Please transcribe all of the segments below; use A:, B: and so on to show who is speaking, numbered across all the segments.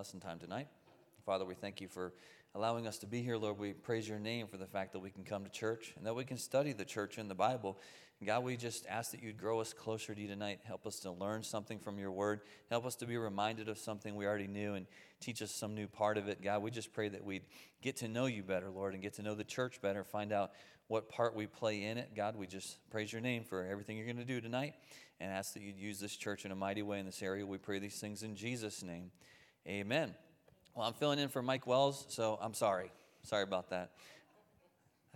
A: lesson time tonight. Father, we thank you for allowing us to be here, Lord. We praise your name for the fact that we can come to church and that we can study the church in the Bible. And God, we just ask that you'd grow us closer to you tonight. Help us to learn something from your word. Help us to be reminded of something we already knew and teach us some new part of it. God, we just pray that we'd get to know you better, Lord, and get to know the church better, find out what part we play in it. God, we just praise your name for everything you're going to do tonight and ask that you'd use this church in a mighty way in this area. We pray these things in Jesus' name. Amen. Well, I'm filling in for Mike Wells, so I'm sorry. Sorry about that.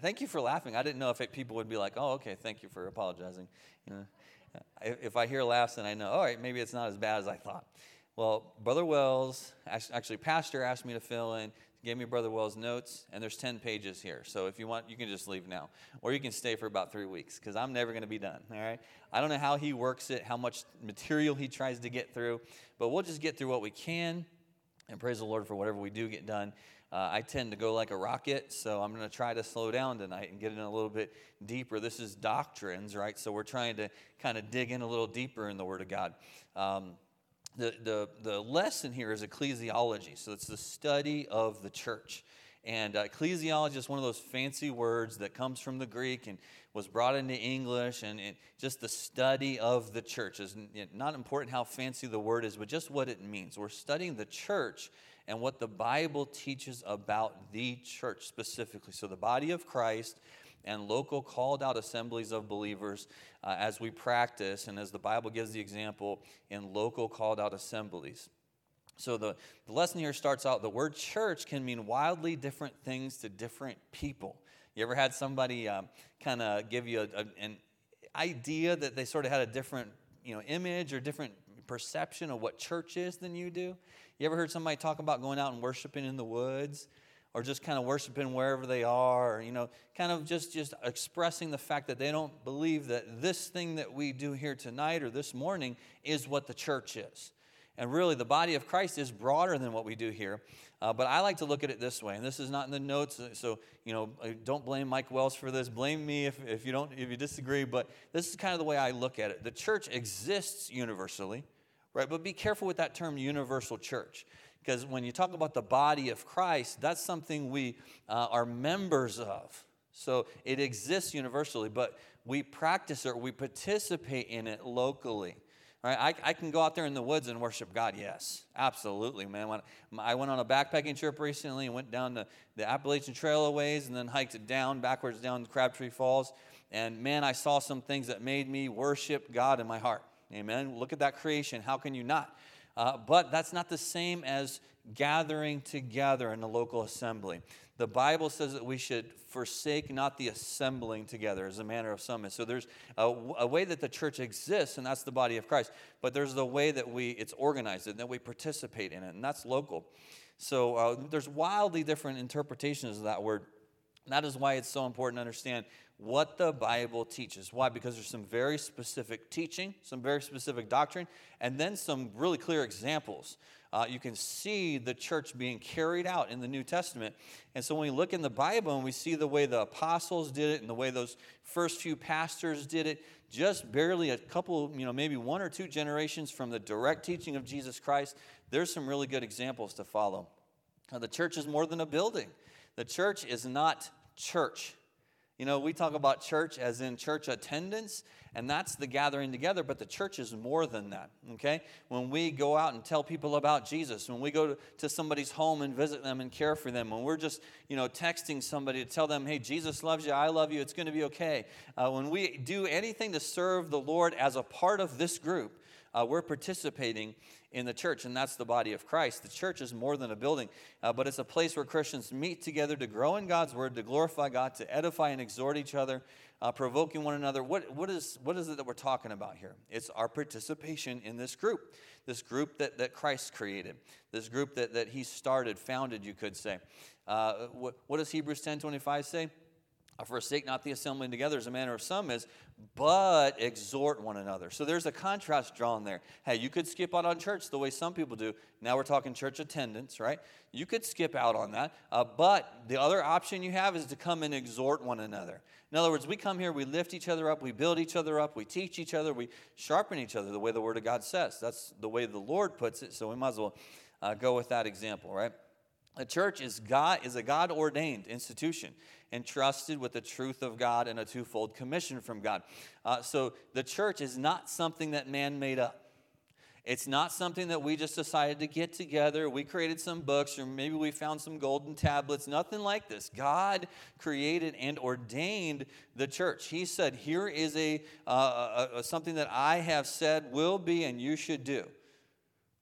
A: Thank you for laughing. I didn't know if it, people would be like, "Oh, okay, thank you for apologizing." You know, if I hear laughs, then I know, all right, maybe it's not as bad as I thought. Well, Brother Wells, actually, Pastor asked me to fill in, gave me Brother Wells' notes, and there's 10 pages here. So if you want, you can just leave now. Or you can stay for about three weeks, because I'm never going to be done, all right? I don't know how he works it, how much material he tries to get through, but we'll just get through what we can and praise the Lord for whatever we do get done. Uh, I tend to go like a rocket, so I'm going to try to slow down tonight and get in a little bit deeper. This is doctrines, right? So we're trying to kind of dig in a little deeper in the Word of God. Um, the, the, the lesson here is ecclesiology, so it's the study of the church. And uh, ecclesiology is one of those fancy words that comes from the Greek and was brought into English, and it, just the study of the church is not important how fancy the word is, but just what it means. We're studying the church and what the Bible teaches about the church specifically. So, the body of Christ and local called out assemblies of believers uh, as we practice, and as the Bible gives the example in local called out assemblies. So the, the lesson here starts out the word church can mean wildly different things to different people. You ever had somebody um, kind of give you a, a, an idea that they sort of had a different you know, image or different perception of what church is than you do? You ever heard somebody talk about going out and worshiping in the woods? or just kind of worshiping wherever they are, or, you know, kind of just, just expressing the fact that they don't believe that this thing that we do here tonight or this morning is what the church is. And really, the body of Christ is broader than what we do here. Uh, but I like to look at it this way, and this is not in the notes, uh, so you know, uh, don't blame Mike Wells for this. Blame me if, if you don't, if you disagree. But this is kind of the way I look at it. The church exists universally, right? But be careful with that term, universal church, because when you talk about the body of Christ, that's something we uh, are members of. So it exists universally, but we practice it, we participate in it locally. Right? I, I can go out there in the woods and worship God, yes, absolutely, man. I went on a backpacking trip recently and went down to the Appalachian Trail a ways and then hiked it down, backwards down Crabtree Falls. And man, I saw some things that made me worship God in my heart. Amen. Look at that creation. How can you not? Uh, but that's not the same as gathering together in a local assembly. The Bible says that we should forsake not the assembling together as a manner of some. So there's a, a, way that the church exists, and that's the body of Christ. But there's the way that we it's organized and that we participate in it, and that's local. So uh, there's wildly different interpretations of that word. That is why it's so important to understand what the Bible teaches. Why? Because there's some very specific teaching, some very specific doctrine, and then some really clear examples uh, you can see the church being carried out in the New Testament. And so when we look in the Bible and we see the way the apostles did it and the way those first few pastors did it, just barely a couple, you know, maybe one or two generations from the direct teaching of Jesus Christ, there's some really good examples to follow. Now, the church is more than a building, the church is not church. You know, we talk about church as in church attendance, and that's the gathering together, but the church is more than that, okay? When we go out and tell people about Jesus, when we go to, somebody's home and visit them and care for them, when we're just, you know, texting somebody to tell them, hey, Jesus loves you, I love you, it's going to be okay. Uh, when we do anything to serve the Lord as a part of this group, uh, we're participating in the church, and that's the body of Christ. The church is more than a building, uh, but it's a place where Christians meet together to grow in God's word, to glorify God, to edify and exhort each other, uh, provoking one another. What, what, is, what is it that we're talking about here? It's our participation in this group, this group that, that Christ created, this group that, that he started, founded, you could say. Uh, what, what does Hebrews 10 25 say? Forsake not the assembling together as a manner of some is, but exhort one another. So there's a contrast drawn there. Hey, you could skip out on church the way some people do. Now we're talking church attendance, right? You could skip out on that. Uh, but the other option you have is to come and exhort one another. In other words, we come here, we lift each other up, we build each other up, we teach each other, we sharpen each other the way the Word of God says. That's the way the Lord puts it, so we might as well uh, go with that example, right? A church is God is a God ordained institution entrusted with the truth of God and a twofold commission from God. Uh, so the church is not something that man made up. It's not something that we just decided to get together. We created some books, or maybe we found some golden tablets. Nothing like this. God created and ordained the church. He said, "Here is a, uh, a, a something that I have said will be, and you should do."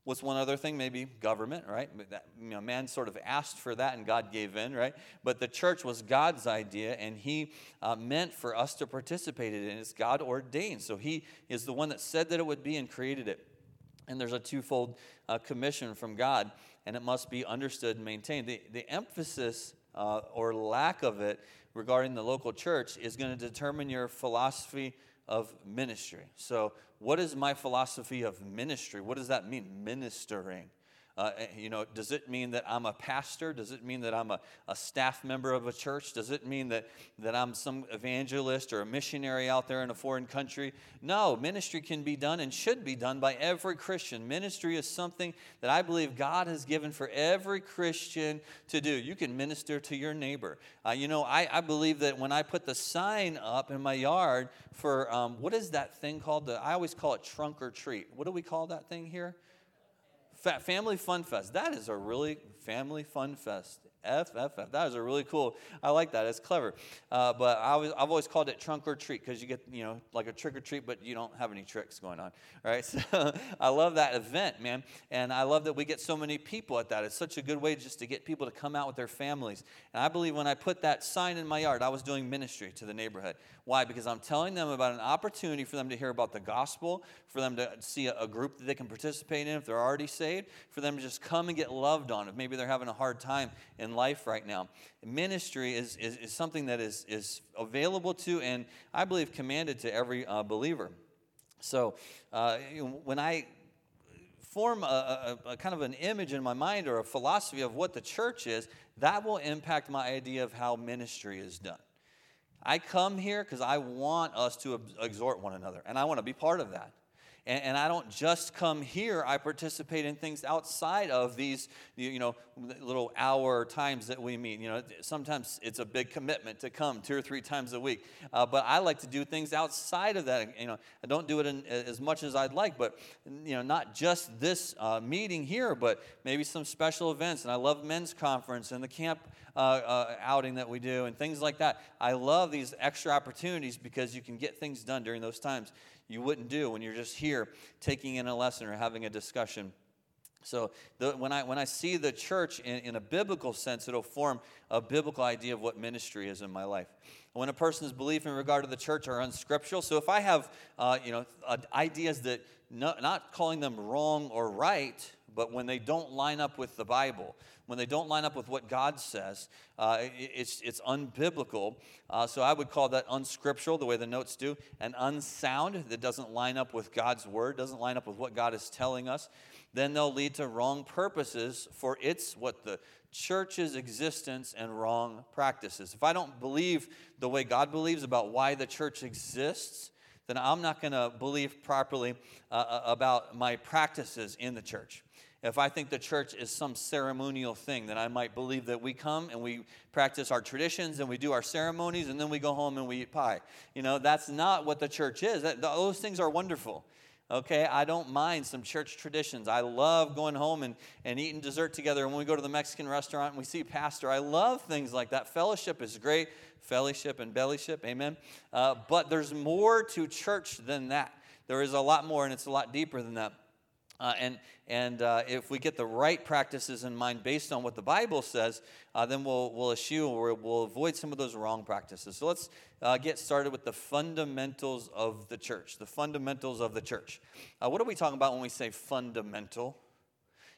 A: What's one other thing? Maybe government, right? That, you know, man sort of asked for that and God gave in, right? But the church was God's idea and He uh, meant for us to participate in it. It's God ordained. So He is the one that said that it would be and created it. And there's a twofold uh, commission from God, and it must be understood and maintained. The, the emphasis uh, or lack of it regarding the local church is going to determine your philosophy of ministry. So, what is my philosophy of ministry? What does that mean? Ministering. Uh, eh, you know, does it mean that I'm a pastor? Does it mean that I'm a, a staff member of a church? Does it mean that, that I'm some evangelist or a missionary out there in a foreign country? No, ministry can be done and should be done by every Christian. Ministry is something that I believe God has given for every Christian to do. You can minister to your neighbor. Uh, you know, I, I believe that when I put the sign up in my yard for um, what is that thing called? The, I always call it trunk or treat. What do we call that thing here? Family Fun Fest. That is a really family fun fest. FFF. That is a really cool. I like that. It's clever. Uh, but I was, I've always called it trunk or treat because you get you know like a trick or treat, but you don't have any tricks going on, right? So I love that event, man, and I love that we get so many people at that. It's such a good way just to get people to come out with their families. And I believe when I put that sign in my yard, I was doing ministry to the neighborhood. Why? Because I'm telling them about an opportunity for them to hear about the gospel, for them to see a, group that they can participate in if they're already saved, for them to just come and get loved on if maybe they're having a hard time in life right now. Ministry is, is, is something that is, is available to and I believe commanded to every uh, believer. So uh, when I form a, a, a, kind of an image in my mind or a philosophy of what the church is, that will impact my idea of how ministry is done. I come here because I want us to exhort one another, and I want to be part of that. And, and, I don't just come here, I participate in things outside of these, you know, little hour times that we meet. You know, sometimes it's a big commitment to come two or three times a week. Uh, but I like to do things outside of that. You know, I don't do it in, as much as I'd like, but, you know, not just this uh, meeting here, but maybe some special events. And I love men's conference and the camp uh, uh, outing that we do and things like that. I love these extra opportunities because you can get things done during those times you wouldn't do when you're just here taking in a lesson or having a discussion. So the, when, I, when I see the church in, in a biblical sense, it'll form a biblical idea of what ministry is in my life. When a person's belief in regard to the church are unscriptural, so if I have uh, you know, uh, ideas that not, not calling them wrong or right, but when they don't line up with the Bible, when they don't line up with what God says, uh, it's, it's unbiblical. Uh, so I would call that unscriptural, the way the notes do, and unsound that doesn't line up with God's word, doesn't line up with what God is telling us. Then they'll lead to wrong purposes for its what the church's existence and wrong practices. If I don't believe the way God believes about why the church exists, then I'm not going to believe properly uh, uh, about my practices in the church. If I think the church is some ceremonial thing, then I might believe that we come and we practice our traditions and we do our ceremonies and then we go home and we eat pie. You know, that's not what the church is. That, those things are wonderful. Okay, I don't mind some church traditions. I love going home and, and eating dessert together. And When we go to the Mexican restaurant and we see pastor, I love things like that. Fellowship is great. Fellowship and bellyship, amen. Uh, but there's more to church than that. There is a lot more, and it's a lot deeper than that. Uh, and and uh, if we get the right practices in mind based on what the Bible says, uh, then we'll, we'll eschew or we'll avoid some of those wrong practices. So let's uh, get started with the fundamentals of the church. The fundamentals of the church. Uh, what are we talking about when we say fundamental?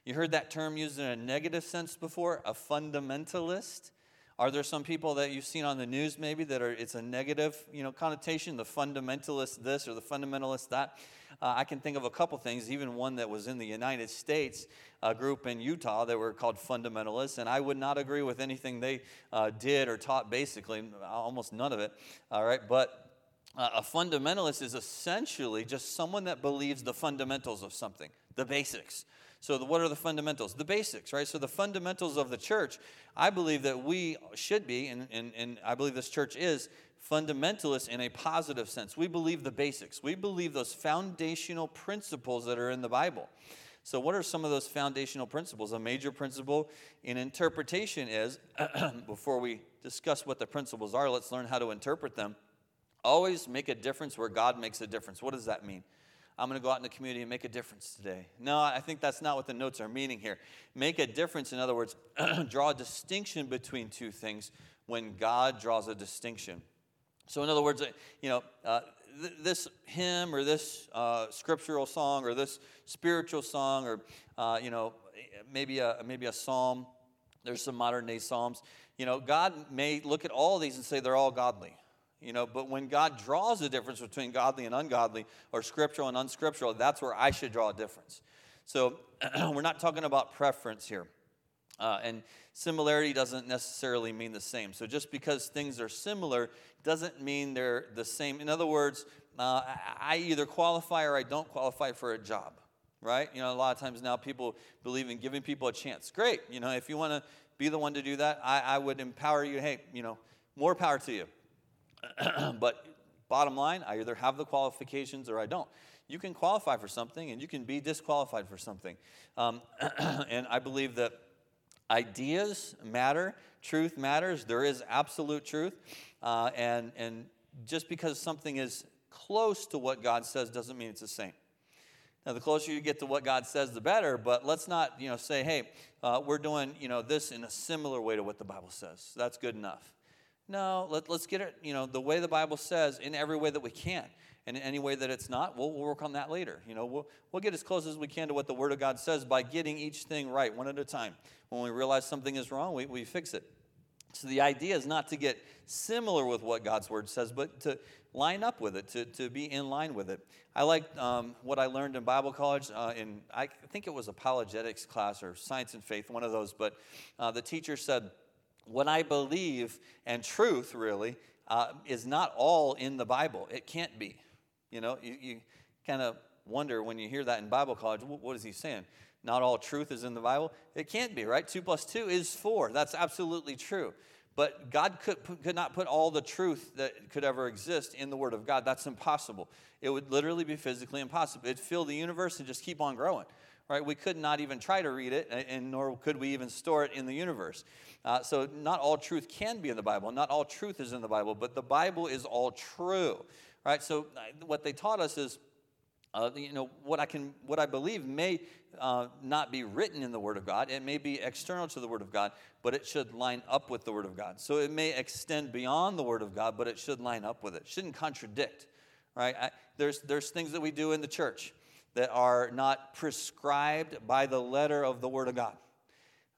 A: You heard that term used in a negative sense before, a fundamentalist. Are there some people that you've seen on the news maybe that are it's a negative, you know, connotation, the fundamentalist this or the fundamentalist that? Uh, I can think of a couple things, even one that was in the United States, a group in Utah that were called fundamentalists, and I would not agree with anything they uh, did or taught, basically, almost none of it. All right, but uh, a fundamentalist is essentially just someone that believes the fundamentals of something, the basics. So, the, what are the fundamentals? The basics, right? So, the fundamentals of the church, I believe that we should be, and, and, and I believe this church is, fundamentalist in a positive sense. We believe the basics, we believe those foundational principles that are in the Bible. So, what are some of those foundational principles? A major principle in interpretation is before we discuss what the principles are, let's learn how to interpret them. Always make a difference where God makes a difference. What does that mean? I'm going to go out in the community and make a difference today. No, I think that's not what the notes are meaning here. Make a difference, in other words, draw a distinction between two things when God draws a distinction. So, in other words, uh, you know, uh, th- this hymn or this uh, scriptural song or this spiritual song or, uh, you know, maybe a, maybe a psalm, there's some modern day psalms. You know, God may look at all these and say they're all godly you know but when god draws a difference between godly and ungodly or scriptural and unscriptural that's where i should draw a difference. So we're not talking about preference here. Uh, and similarity doesn't necessarily mean the same. So just because things are similar doesn't mean they're the same. In other words uh, i either qualify or i don't qualify for a job right? You know a lot of times now people believe in giving people a chance. Great you know if you want to be the one to do that I, I would empower you. Hey you know more power to you but bottom line, I either have the qualifications or I don't. You can qualify for something and you can be disqualified for something. Um, and I believe that ideas matter, truth matters. There is absolute truth. Uh, and, and just because something is close to what God says doesn't mean it's the same. Now, the closer you get to what God says, the better. But let's not, you know, say, "Hey, uh, we're doing, you know, this in a similar way to what the Bible says." That's good enough. No, let, us get it, you know, the way the Bible says in every way that we can. And in any way that it's not, we'll, we'll work on that later. You know, we'll, we'll get as close as we can to what the Word of God says by getting each thing right one at a time. When we realize something is wrong, we, we fix it. So the idea is not to get similar with what God's Word says, but to line up with it, to, to be in line with it. I like um, what I learned in Bible college. Uh, in I think it was apologetics class or science and faith, one of those. But uh, the teacher said, what I believe and truth really uh, is not all in the Bible. It can't be. You know, you, you kind of wonder when you hear that in Bible college, what is he saying? Not all truth is in the Bible? It can't be, right? Two plus two is four. That's absolutely true. But God could, could not put all the truth that could ever exist in the Word of God. That's impossible. It would literally be physically impossible. It'd fill the universe and just keep on growing right? We could not even try to read it, and nor could we even store it in the universe. Uh, so, not all truth can be in the Bible. Not all truth is in the Bible, but the Bible is all true, right? So, uh, what they taught us is. Uh, you know what I can, what I believe may uh, not be written in the Word of God. It may be external to the Word of God, but it should line up with the Word of God. So it may extend beyond the Word of God, but it should line up with it. it shouldn't contradict, right? I, there's there's things that we do in the church that are not prescribed by the letter of the Word of God.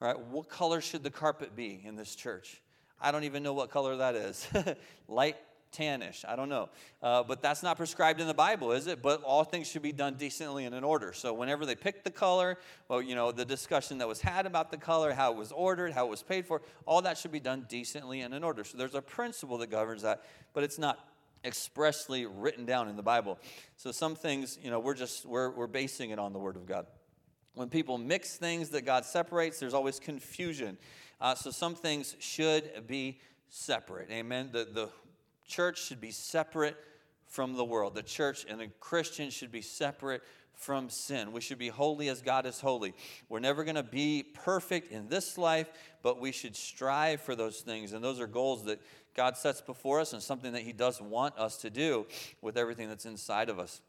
A: Right? What color should the carpet be in this church? I don't even know what color that is. Light tannish. I don't know. Uh, but that's not prescribed in the Bible, is it? But all things should be done decently and in order. So whenever they picked the color, well, you know, the discussion that was had about the color, how it was ordered, how it was paid for, all that should be done decently and in order. So there's a principle that governs that, but it's not expressly written down in the Bible. So some things, you know, we're just we're, we're basing it on the Word of God. When people mix things that God separates, there's always confusion. Uh, so some things should be separate. Amen. The the church should be separate from the world. The church and the Christian should be separate from sin. We should be holy as God is holy. We're never going to be perfect in this life, but we should strive for those things. And those are goals that God sets before us and something that He does want us to do with everything that's inside of us.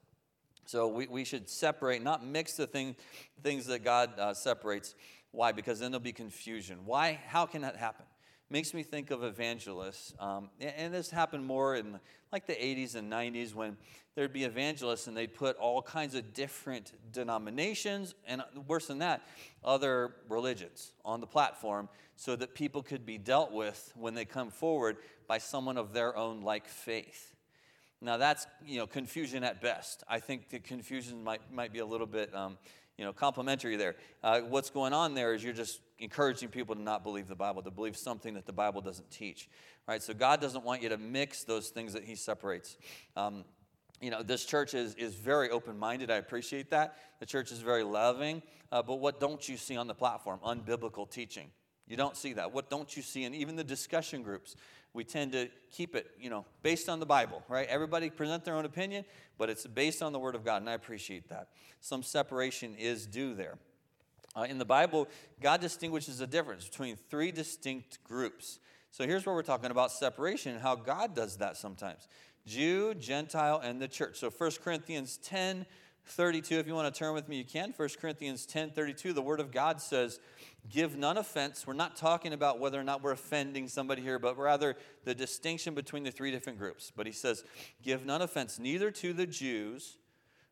A: So we, we should separate, not mix the thing, things that God uh, separates. Why? Because then there'll be confusion. Why? How can that happen? Makes me think of evangelists. Um, and this happened more in like the 80s and 90s when there'd be evangelists and they'd put all kinds of different denominations and worse than that, other religions on the platform so that people could be dealt with when they come forward by someone of their own like faith. Now that's you know confusion at best. I think the confusion might might be a little bit um, you know complimentary there. Uh, what's going on there is you're just encouraging people to not believe the Bible, to believe something that the Bible doesn't teach. Right. So God doesn't want you to mix those things that He separates. Um, you know, this church is, is very open minded. I appreciate that. The church is very loving. Uh, but what don't you see on the platform? Unbiblical teaching. You don't see that. What don't you see in even the discussion groups? We tend to keep it, you know, based on the Bible, right? Everybody present their own opinion, but it's based on the Word of God, and I appreciate that. Some separation is due there. Uh, in the Bible, God distinguishes a difference between three distinct groups. So here's where we're talking about separation and how God does that sometimes. Jew, Gentile, and the church. So 1 Corinthians 10 32, if you want to turn with me, you can. 1 Corinthians 10 32, the Word of God says, Give none offense. We're not talking about whether or not we're offending somebody here, but rather the distinction between the three different groups. But he says, Give none offense, neither to the Jews,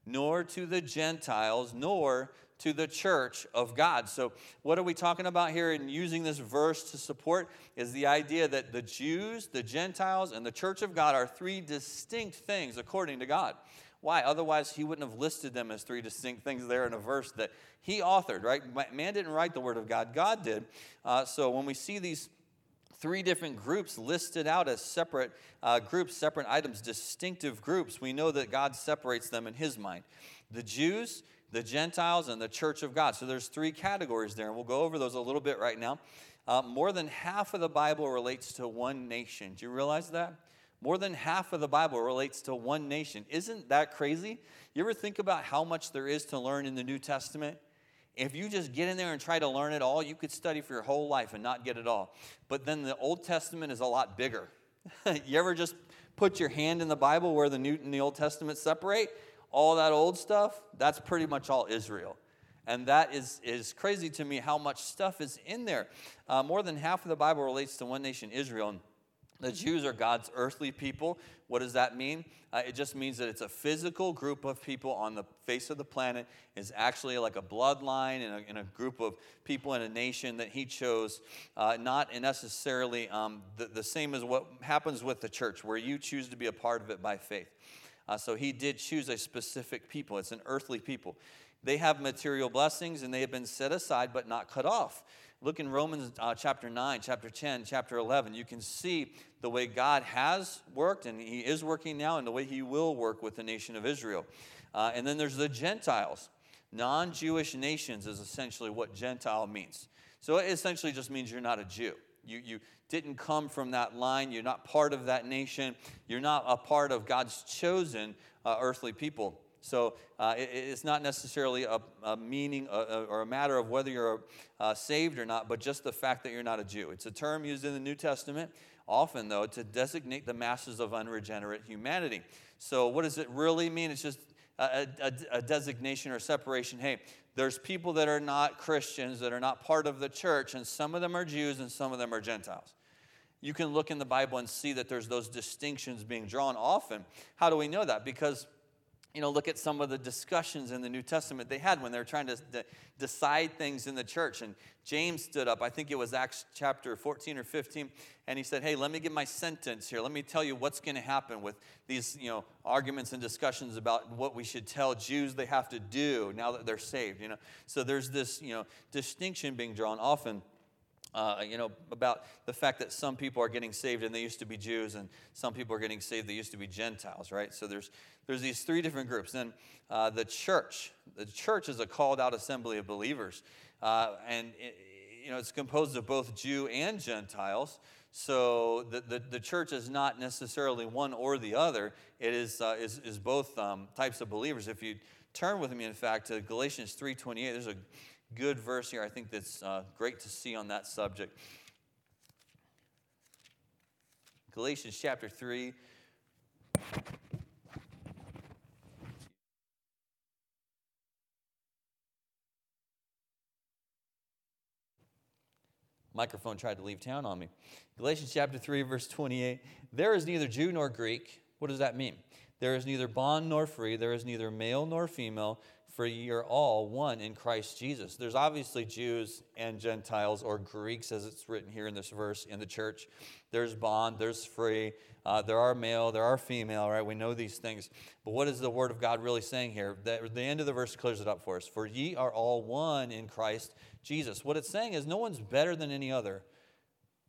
A: nor to the Gentiles, nor to the church of God. So, what are we talking about here in using this verse to support? Is the idea that the Jews, the Gentiles, and the church of God are three distinct things according to God. Why? Otherwise, he wouldn't have listed them as three distinct things there in a verse that he authored, right? Man didn't write the word of God, God did. Uh, so, when we see these three different groups listed out as separate uh, groups, separate items, distinctive groups, we know that God separates them in his mind. The Jews, the Gentiles, and the church of God. So there's three categories there, and we'll go over those a little bit right now. Uh, more than half of the Bible relates to one nation. Do you realize that? More than half of the Bible relates to one nation. Isn't that crazy? You ever think about how much there is to learn in the New Testament? If you just get in there and try to learn it all, you could study for your whole life and not get it all. But then the Old Testament is a lot bigger. you ever just put your hand in the Bible where the New and the Old Testament separate? All that old stuff, that's pretty much all Israel. And that is, is crazy to me how much stuff is in there. Uh, more than half of the Bible relates to one nation, Israel. And the Jews are God's earthly people. What does that mean? Uh, it just means that it's a physical group of people on the face of the planet. It's actually like a bloodline and a, and a group of people in a nation that He chose, uh, not necessarily um, the, the same as what happens with the church, where you choose to be a part of it by faith. Uh, so he did choose a specific people. It's an earthly people. They have material blessings and they have been set aside but not cut off. Look in Romans uh, chapter 9, chapter 10, chapter 11. You can see the way God has worked and he is working now and the way he will work with the nation of Israel. Uh, and then there's the Gentiles. Non Jewish nations is essentially what Gentile means. So it essentially just means you're not a Jew. You, you didn't come from that line. You're not part of that nation. You're not a part of God's chosen uh, earthly people. So uh, it, it's not necessarily a, a meaning uh, or a matter of whether you're uh, saved or not, but just the fact that you're not a Jew. It's a term used in the New Testament, often, though, to designate the masses of unregenerate humanity. So, what does it really mean? It's just a, a, a designation or separation. Hey, there's people that are not Christians, that are not part of the church, and some of them are Jews and some of them are Gentiles. You can look in the Bible and see that there's those distinctions being drawn often. How do we know that? Because you know, look at some of the discussions in the New Testament they had when they were trying to de- decide things in the church. And James stood up, I think it was Acts chapter 14 or 15, and he said, Hey, let me give my sentence here. Let me tell you what's going to happen with these, you know, arguments and discussions about what we should tell Jews they have to do now that they're saved, you know. So there's this, you know, distinction being drawn often uh, you know, about the fact that some people are getting saved and they used to be Jews, and some people are getting saved they used to be Gentiles, right? So there's there's these three different groups. Then uh, the church, the church is a called out assembly of believers, uh, and it, you know it's composed of both Jew and Gentiles. So the, the, the, church is not necessarily one or the other. It is, uh, is, is both um, types of believers. If you turn with me, in fact, to Galatians 3.28, there's a good verse here, I think that's uh, great to see on that subject. Galatians chapter 3. Microphone tried to leave town on me. Galatians chapter 3, verse 28. There is neither Jew nor Greek. What does that mean? There is neither bond nor free. There is neither male nor female for ye are all one in Christ Jesus. There's obviously Jews and Gentiles, or Greeks, as it's written here in this verse in the church. There's bond, there's free, uh, there are male, there are female, right? We know these things. But what is the Word of God really saying here? The, the end of the verse clears it up for us. For ye are all one in Christ Jesus. What it's saying is no one's better than any other.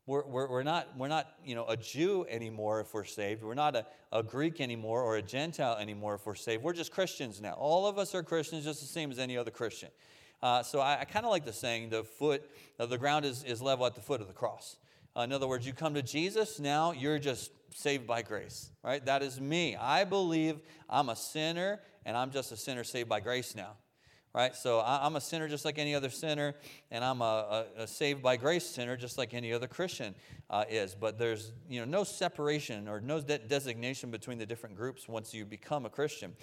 A: We're, we're, we're, not, we're not you know, a Jew anymore if we're saved. We're not a, a Greek anymore or a Gentile anymore if we're saved. We're just Christians now. All of us are Christians just the same as any other Christian. Uh, so I, I kind of like the saying the foot, uh, the ground is, is level at the foot of the cross. Uh, in other words, you come to Jesus, now you're just saved by grace, right? That is me. I believe I'm a sinner and I'm just a sinner saved by grace now right? So I'm a sinner just like any other sinner, and I'm a, a, a saved by grace sinner just like any other Christian uh, is. But there's you know no separation or no de- designation between the different groups once you become a Christian.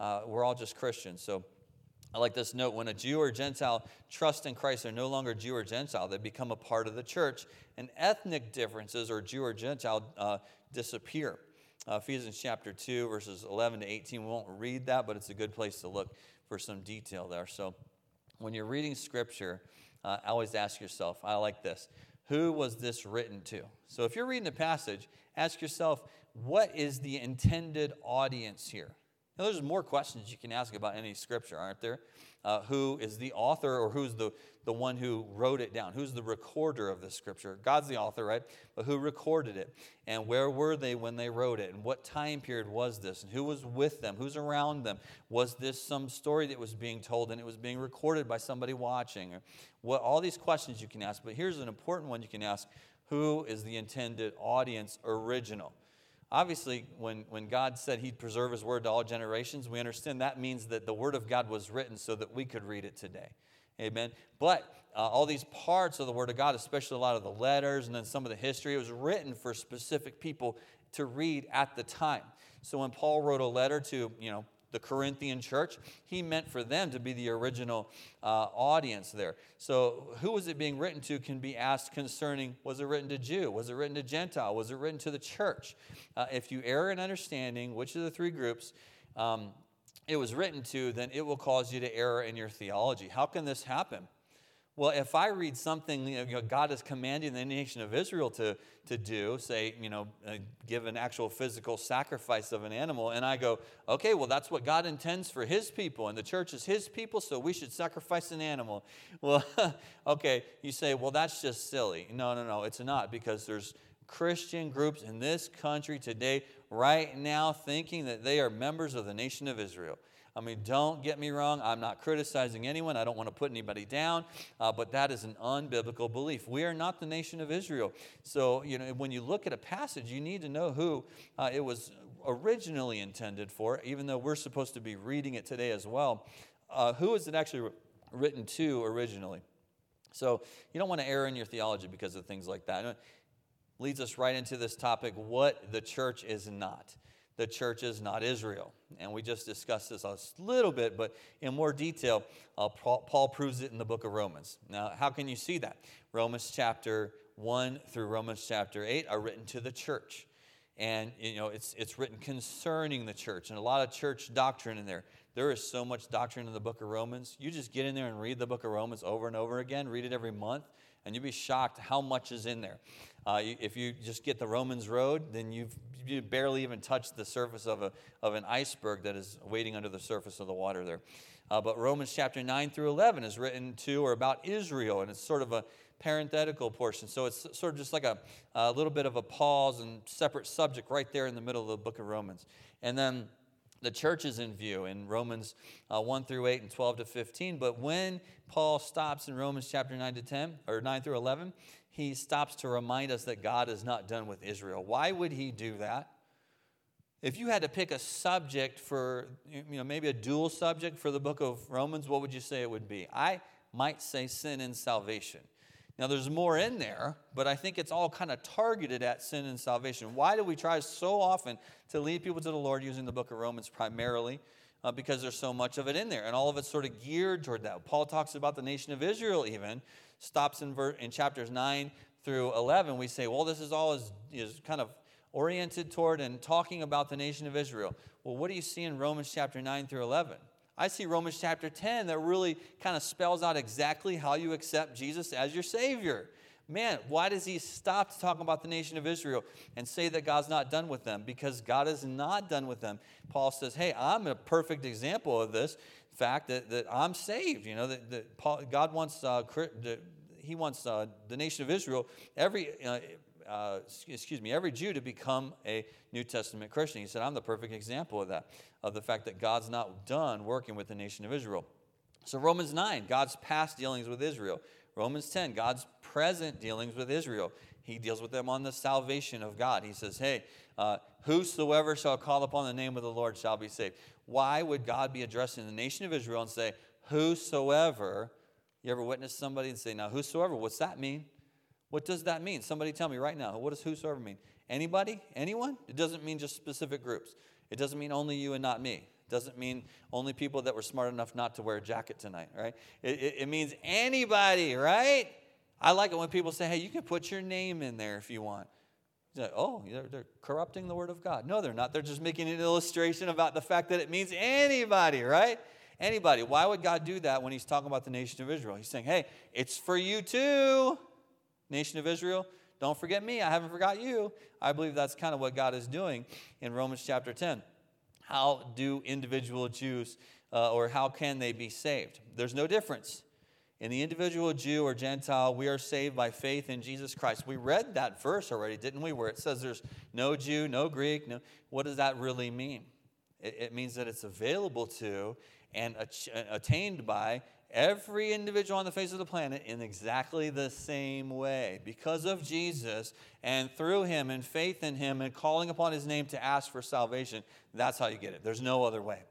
A: Uh, we're all just Christians. So I like this note when a Jew or Gentile trust in Christ, they're no longer Jew or Gentile. They become a part of the church, and ethnic differences, or Jew or Gentile, uh, disappear. Uh, Ephesians chapter 2, verses 11 to 18. We won't read that, but it's a good place to look for some detail there. So when you're reading scripture, uh, always ask yourself, I like this, who was this written to? So if you're reading a passage, ask yourself, what is the intended audience here? Now, there's more questions you can ask about any scripture, aren't there? Uh, who is the author or who's the, the one who wrote it down? Who's the recorder of the scripture? God's the author, right? But who recorded it? And where were they when they wrote it? And what time period was this? And who was with them? Who's around them? Was this some story that was being told and it was being recorded by somebody watching? Or what, all these questions you can ask. But here's an important one you can ask Who is the intended audience original? Obviously, when, when God said He'd preserve His word to all generations, we understand that means that the word of God was written so that we could read it today. Amen. But uh, all these parts of the Word of God, especially a lot of the letters and then some of the history, it was written for specific people to read at the time. So when Paul wrote a letter to, you know, the Corinthian church, he meant for them to be the original uh, audience there. So, who was it being written to can be asked concerning was it written to Jew? Was it written to Gentile? Was it written to the church? Uh, if you err in understanding which of the three groups um, it was written to, then it will cause you to err in your theology. How can this happen? Well, if I read something you know, God is commanding the nation of Israel to, to do, say, you know, uh, give an actual physical sacrifice of an animal, and I go, okay, well, that's what God intends for his people, and the church is his people, so we should sacrifice an animal. Well, okay, you say, well, that's just silly. No, no, no, it's not, because there's Christian groups in this country today, right now, thinking that they are members of the nation of Israel. I mean, don't get me wrong. I'm not criticizing anyone. I don't want to put anybody down, uh, but that is an unbiblical belief. We are not the nation of Israel. So, you know, when you look at a passage, you need to know who uh, it was originally intended for, even though we're supposed to be reading it today as well. Uh, who is it actually written to originally? So, you don't want to err in your theology because of things like that. It leads us right into this topic what the church is not the church is not Israel. And we just discussed this a little bit, but in more detail, uh, Paul, Paul proves it in the book of Romans. Now, how can you see that? Romans chapter 1 through Romans chapter 8 are written to the church. And you know, it's, it's written concerning the church and a lot of church doctrine in there. There is so much doctrine in the book of Romans. You just get in there and read the book of Romans over and over again, read it every month, and you'll be shocked how much is in there. Uh, if you just get the Romans road, then you've you barely even touch the surface of, a, of an iceberg that is waiting under the surface of the water there. Uh, but Romans chapter 9 through 11 is written to or about Israel, and it's sort of a parenthetical portion. So it's sort of just like a, a little bit of a pause and separate subject right there in the middle of the book of Romans. And then the church is in view in Romans uh, 1 through 8 and 12 to 15. But when Paul stops in Romans chapter 9 to 10, or 9 through 11, he stops to remind us that God is not done with Israel. Why would he do that? If you had to pick a subject for, you know, maybe a dual subject for the book of Romans, what would you say it would be? I might say sin and salvation. Now, there's more in there, but I think it's all kind of targeted at sin and salvation. Why do we try so often to lead people to the Lord using the book of Romans primarily? Uh, because there's so much of it in there, and all of it's sort of geared toward that. Paul talks about the nation of Israel, even stops in, ver- in chapters 9 through 11. We say, well, this is all is, is kind of oriented toward and talking about the nation of Israel. Well, what do you see in Romans chapter 9 through 11? I see Romans chapter 10 that really kind of spells out exactly how you accept Jesus as your Savior. Man, why does he stop to talk about the nation of Israel and say that God's not done with them? Because God is not done with them. Paul says, Hey, I'm a perfect example of this fact that, that I'm saved. You know, that, that Paul, God wants uh, he wants uh, the nation of Israel, every, uh, uh, excuse me, every Jew to become a New Testament Christian. He said, I'm the perfect example of that, of the fact that God's not done working with the nation of Israel. So, Romans 9, God's past dealings with Israel. Romans 10, God's present dealings with Israel. He deals with them on the salvation of God. He says, Hey, uh, whosoever shall call upon the name of the Lord shall be saved. Why would God be addressing the nation of Israel and say, Whosoever? You ever witness somebody and say, Now, whosoever, what's that mean? What does that mean? Somebody tell me right now. What does whosoever mean? Anybody? Anyone? It doesn't mean just specific groups. It doesn't mean only you and not me. It doesn't mean only people that were smart enough not to wear a jacket tonight, right? It, it, it means anybody, right? I like it when people say, hey, you can put your name in there if you want. Like, oh, they're, they're corrupting the word of God. No, they're not. They're just making an illustration about the fact that it means anybody, right? Anybody. Why would God do that when he's talking about the nation of Israel? He's saying, hey, it's for you too, nation of Israel. Don't forget me. I haven't forgot you. I believe that's kind of what God is doing in Romans chapter 10. How do individual Jews, uh, or how can they be saved? There's no difference. In the individual Jew or Gentile, we are saved by faith in Jesus Christ. We read that verse already, didn't we? Where it says there's no Jew, no Greek. No, what does that really mean? It, it means that it's available to and attained by every individual on the face of the planet in exactly the same way. Because of Jesus and through him and faith in him and calling upon his name to ask for salvation, that's how you get it. There's no other way.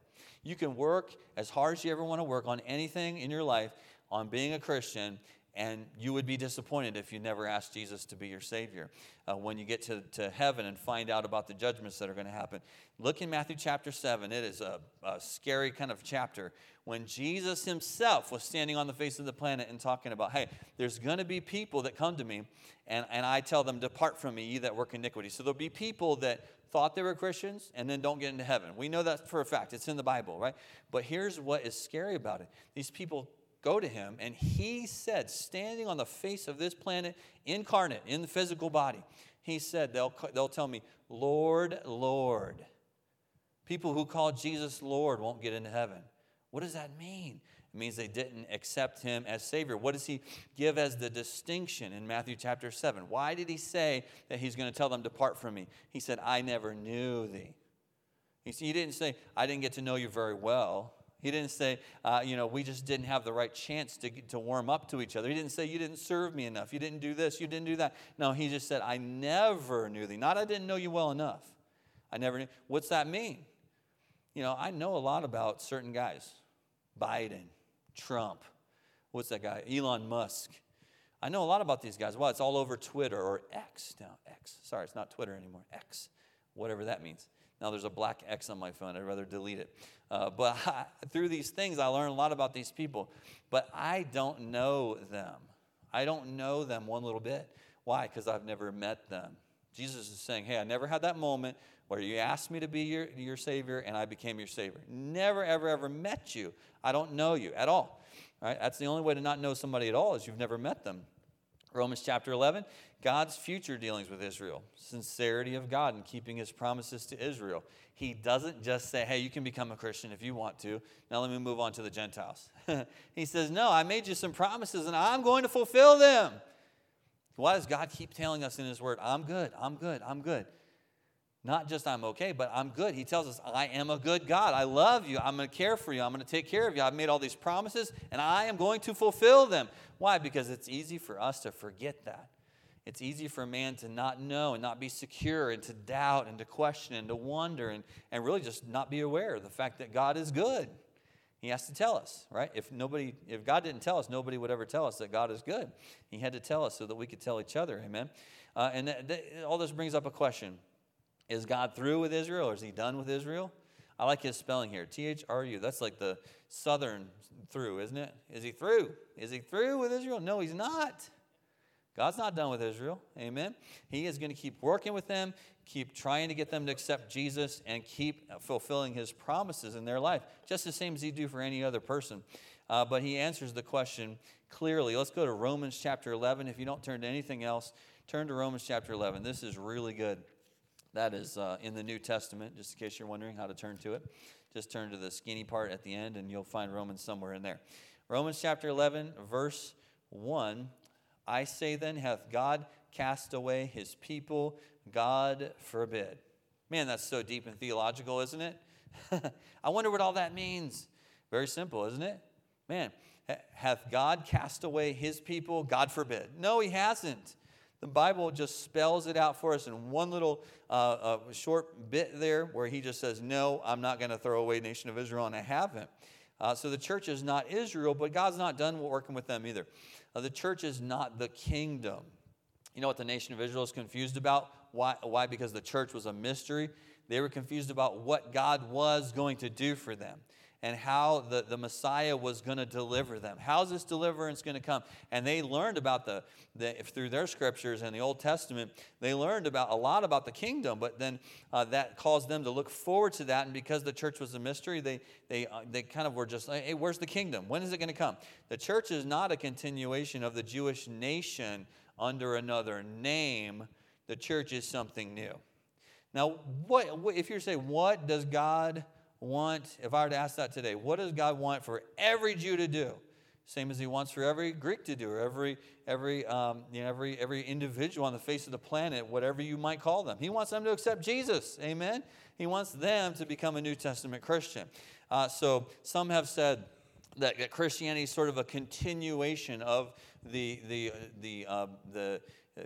A: You can work as hard as you ever want to work on anything in your life on being a Christian, and you would be disappointed if you never asked Jesus to be your Savior. Uh, when you get to, to heaven and find out about the judgments that are going to happen, look in Matthew chapter 7. It is a, a scary kind of chapter when Jesus himself was standing on the face of the planet and talking about, hey, there's going to be people that come to me, and, and I tell them, Depart from me, ye that work iniquity. So there'll be people that thought they were Christians and then don't get into heaven. We know that for a fact. It's in the Bible, right? But here's what is scary about it these people go to him, and he said, standing on the face of this planet, incarnate, in the physical body, he said, They'll, they'll tell me, Lord, Lord. People who call Jesus Lord won't get into heaven. What does that mean? It means they didn't accept him as Savior. What does he give as the distinction in Matthew chapter 7? Why did he say that he's going to tell them, Depart from me? He said, I never knew thee. He didn't say, I didn't get to know you very well. He didn't say, uh, you know, we just didn't have the right chance to, to warm up to each other. He didn't say, you didn't serve me enough. You didn't do this. You didn't do that. No, he just said, I never knew thee. Not I didn't know you well enough. I never knew. What's that mean? You know, I know a lot about certain guys Biden, Trump. What's that guy? Elon Musk. I know a lot about these guys. Well, it's all over Twitter or X now. X. Sorry, it's not Twitter anymore. X. Whatever that means. Now there's a black X on my phone. I'd rather delete it. Uh, but I, through these things, I learn a lot about these people. But I don't know them. I don't know them one little bit. Why? Because I've never met them. Jesus is saying, Hey, I never had that moment where you asked me to be your, your Savior and I became your Savior. Never, ever, ever met you. I don't know you at all. Right? That's the only way to not know somebody at all is you've never met them. Romans chapter 11, God's future dealings with Israel, sincerity of God in keeping his promises to Israel. He doesn't just say, hey, you can become a Christian if you want to. Now let me move on to the Gentiles. he says, no, I made you some promises and I'm going to fulfill them. Why does God keep telling us in his word, I'm good, I'm good, I'm good? Not just I'm okay, but I'm good. He tells us, I am a good God. I love you. I'm going to care for you. I'm going to take care of you. I've made all these promises and I am going to fulfill them. Why? Because it's easy for us to forget that. It's easy for a man to not know and not be secure and to doubt and to question and to wonder and, and really just not be aware of the fact that God is good. He has to tell us, right? If nobody, if God didn't tell us, nobody would ever tell us that God is good. He had to tell us so that we could tell each other, amen. Uh, and th- th- all this brings up a question: Is God through with Israel, or is He done with Israel? I like his spelling here, T H R U. That's like the southern through, isn't it? Is He through? Is He through with Israel? No, He's not. God's not done with Israel. Amen. He is going to keep working with them, keep trying to get them to accept Jesus, and keep fulfilling his promises in their life, just the same as he do for any other person. Uh, but he answers the question clearly. Let's go to Romans chapter 11. If you don't turn to anything else, turn to Romans chapter 11. This is really good. That is uh, in the New Testament, just in case you're wondering how to turn to it. Just turn to the skinny part at the end, and you'll find Romans somewhere in there. Romans chapter 11, verse 1 I say then, hath God cast away his people? God forbid. Man, that's so deep and theological, isn't it? I wonder what all that means. Very simple, isn't it? Man, hath God cast away his people? God forbid. No, he hasn't. The Bible just spells it out for us in one little uh, uh, short bit there where he just says, No, I'm not going to throw away nation of Israel, and I haven't. Uh, so the church is not Israel, but God's not done working with them either. Uh, the church is not the kingdom. You know what the nation of Israel is confused about? Why? Why? Because the church was a mystery. They were confused about what God was going to do for them and how the, the Messiah was going to deliver them. How's this deliverance going to come? And they learned about the, the, through their scriptures and the Old Testament, they learned about a lot about the kingdom, but then uh, that caused them to look forward to that. And because the church was a mystery, they, they, uh, they kind of were just like, hey, where's the kingdom? When is it going to come? The church is not a continuation of the Jewish nation under another name. The church is something new. Now, what, if you're saying, what does God want, if I were to ask that today, what does God want for every Jew to do? Same as he wants for every Greek to do, or every, every, um, you know, every, every individual on the face of the planet, whatever you might call them. He wants them to accept Jesus. Amen? He wants them to become a New Testament Christian. Uh, so some have said that, that Christianity is sort of a continuation of the, the, the, uh, the uh,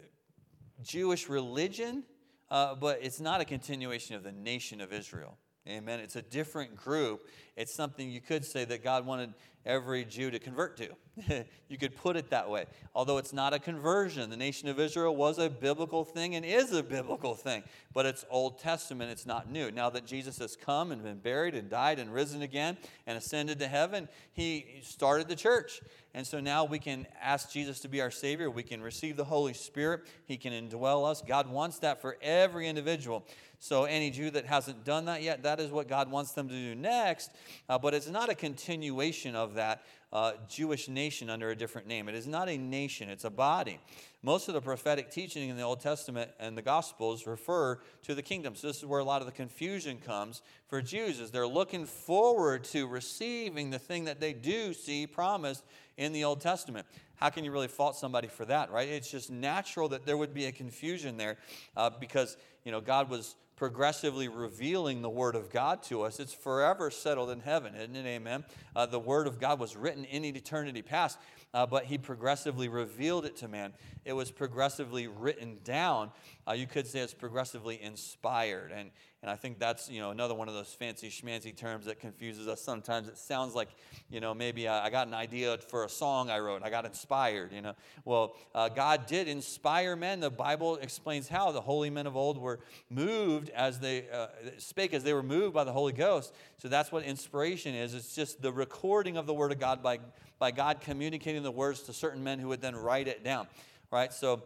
A: Jewish religion, uh, but it's not a continuation of the nation of Israel. Amen. It's a different group. It's something you could say that God wanted every Jew to convert to. you could put it that way. Although it's not a conversion, the nation of Israel was a biblical thing and is a biblical thing, but it's Old Testament, it's not new. Now that Jesus has come and been buried and died and risen again and ascended to heaven, he started the church. And so now we can ask Jesus to be our Savior. We can receive the Holy Spirit. He can indwell us. God wants that for every individual. So, any Jew that hasn't done that yet, that is what God wants them to do next. Uh, but it's not a continuation of that uh, Jewish nation under a different name. It is not a nation, it's a body. Most of the prophetic teaching in the Old Testament and the Gospels refer to the kingdom. So, this is where a lot of the confusion comes for Jews, is they're looking forward to receiving the thing that they do see promised in the Old Testament. How can you really fault somebody for that, right? It's just natural that there would be a confusion there uh, because, you know, God was progressively revealing the Word of God to us. It's forever settled in heaven, isn't it? Amen. Uh, the Word of God was written in eternity past, uh, but He progressively revealed it to man. It was progressively written down. Uh, you could say it's progressively inspired. And, and I think that's, you know, another one of those fancy schmancy terms that confuses us sometimes. It sounds like, you know, maybe I, got an idea for a song I wrote. I got inspired, you know. Well, uh, God did inspire men. The Bible explains how the holy men of old were moved as they uh, spake as they were moved by the Holy Ghost. So that's what inspiration is. It's just the recording of the Word of God by, by God communicating the words to certain men who would then write it down, right? So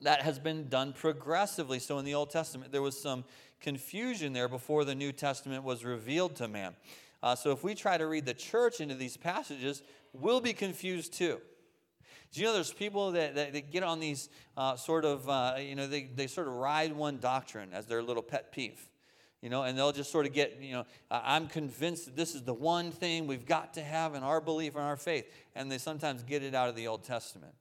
A: that has been done progressively. So in the Old Testament, there was some confusion there before the New Testament was revealed to man. Uh, so if we try to read the church into these passages, we'll be confused too. Do you know there's people that, that, that get on these uh, sort of, uh, you know, they, they sort of ride one doctrine as their little pet peeve, you know, and they'll just sort of get, you know, I'm convinced that this is the one thing we've got to have in our belief and our faith. And they sometimes get it out of the Old Testament.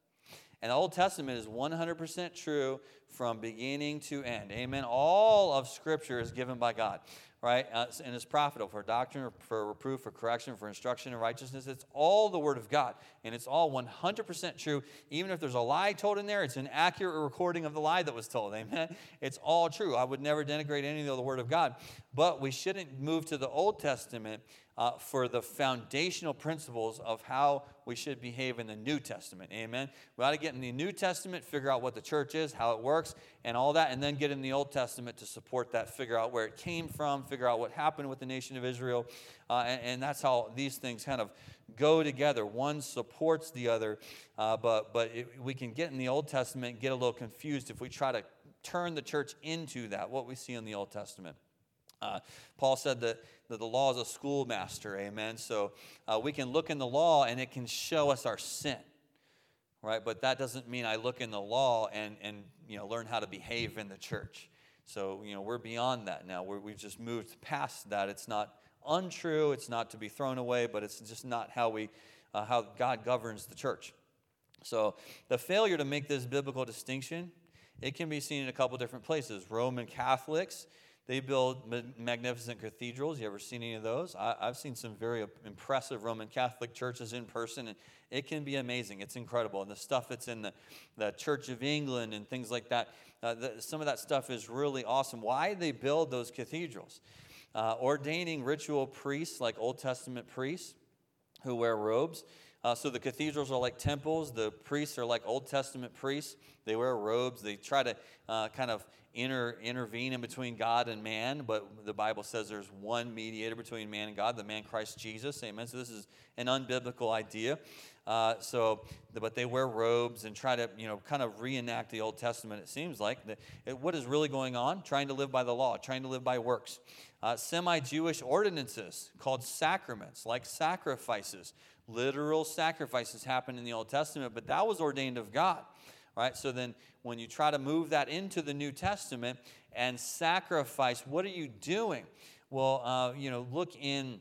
A: And the Old Testament is 100% true from beginning to end. Amen. All of Scripture is given by God, right? Uh, and is profitable for doctrine, for reproof, for correction, for instruction in righteousness. It's all the Word of God. And it's all 100% true. Even if there's a lie told in there, it's an accurate recording of the lie that was told. Amen. It's all true. I would never denigrate any of the Word of God. But we shouldn't move to the Old Testament uh, for the foundational principles of how we should behave in the New Testament. Amen. We ought to get in the New Testament, figure out what the church is, how it works, and all that, and then get in the Old Testament to support that, figure out where it came from, figure out what happened with the nation of Israel. Uh, and, and, that's how these things kind of go together. One supports the other, uh, but, but it, we can get in the Old Testament get a little confused if we try to turn the church into that, what we see in the Old Testament. Uh, Paul said that, that the law is a schoolmaster, amen. So uh, we can look in the law and it can show us our sin, right? But that doesn't mean I look in the law and, and you know, learn how to behave in the church. So, you know, we're beyond that now. we have just moved past that. It's not untrue, it's not to be thrown away, but it's just not how, we, uh, how God governs the church. So the failure to make this biblical distinction, it can be seen in a couple different places. Roman Catholics, they build magnificent cathedrals. You ever seen any of those? I, have seen some very impressive Roman Catholic churches in person, and it can be amazing. It's incredible. And the stuff that's in the, the Church of England and things like that, uh, the, some of that stuff is really awesome. Why they build those cathedrals? Uh, ordaining ritual priests like Old Testament priests who wear robes. Uh, so the cathedrals are like temples. The priests are like Old Testament priests. They wear robes. They try to uh, kind of inter, intervene in between God and man, but the Bible says there's one mediator between man and God, the man Christ Jesus. Amen. So this is an unbiblical idea. Uh, so, but they wear robes and try to, you know, kind of reenact the Old Testament. It seems like it, what is really going on? Trying to live by the law, trying to live by works. Uh, Semi-Jewish ordinances called sacraments, like sacrifices. Literal sacrifices happened in the Old Testament, but that was ordained of God right? So then when you try to move that into the New Testament and sacrifice, what are you doing? Well, uh, you know, look in.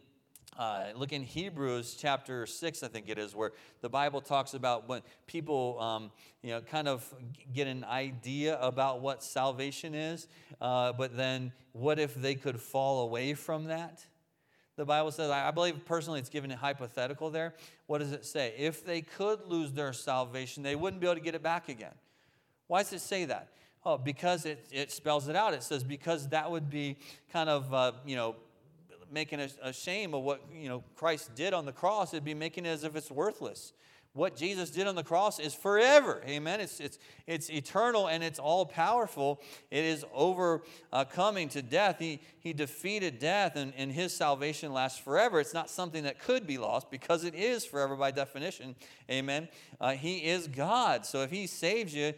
A: Uh, look in Hebrews chapter 6, I think it is, where the Bible talks about when people, um, you know, kind of get an idea about what salvation is, uh, but then what if they could fall away from that? The Bible says, I believe personally it's given a hypothetical there. What does it say? If they could lose their salvation, they wouldn't be able to get it back again. Why does it say that? Oh, because it, it spells it out. It says, because that would be kind of, uh, you know, making a, a shame of what, you know, Christ did on the cross. It'd be making it as if it's worthless what Jesus did on the cross is forever. Amen. It's, it's, it's eternal and it's all powerful. It is overcoming to death. He, he defeated death and, and his salvation lasts forever. It's not something that could be lost because it is forever by definition. Amen. Uh, he is God. So if he saves you,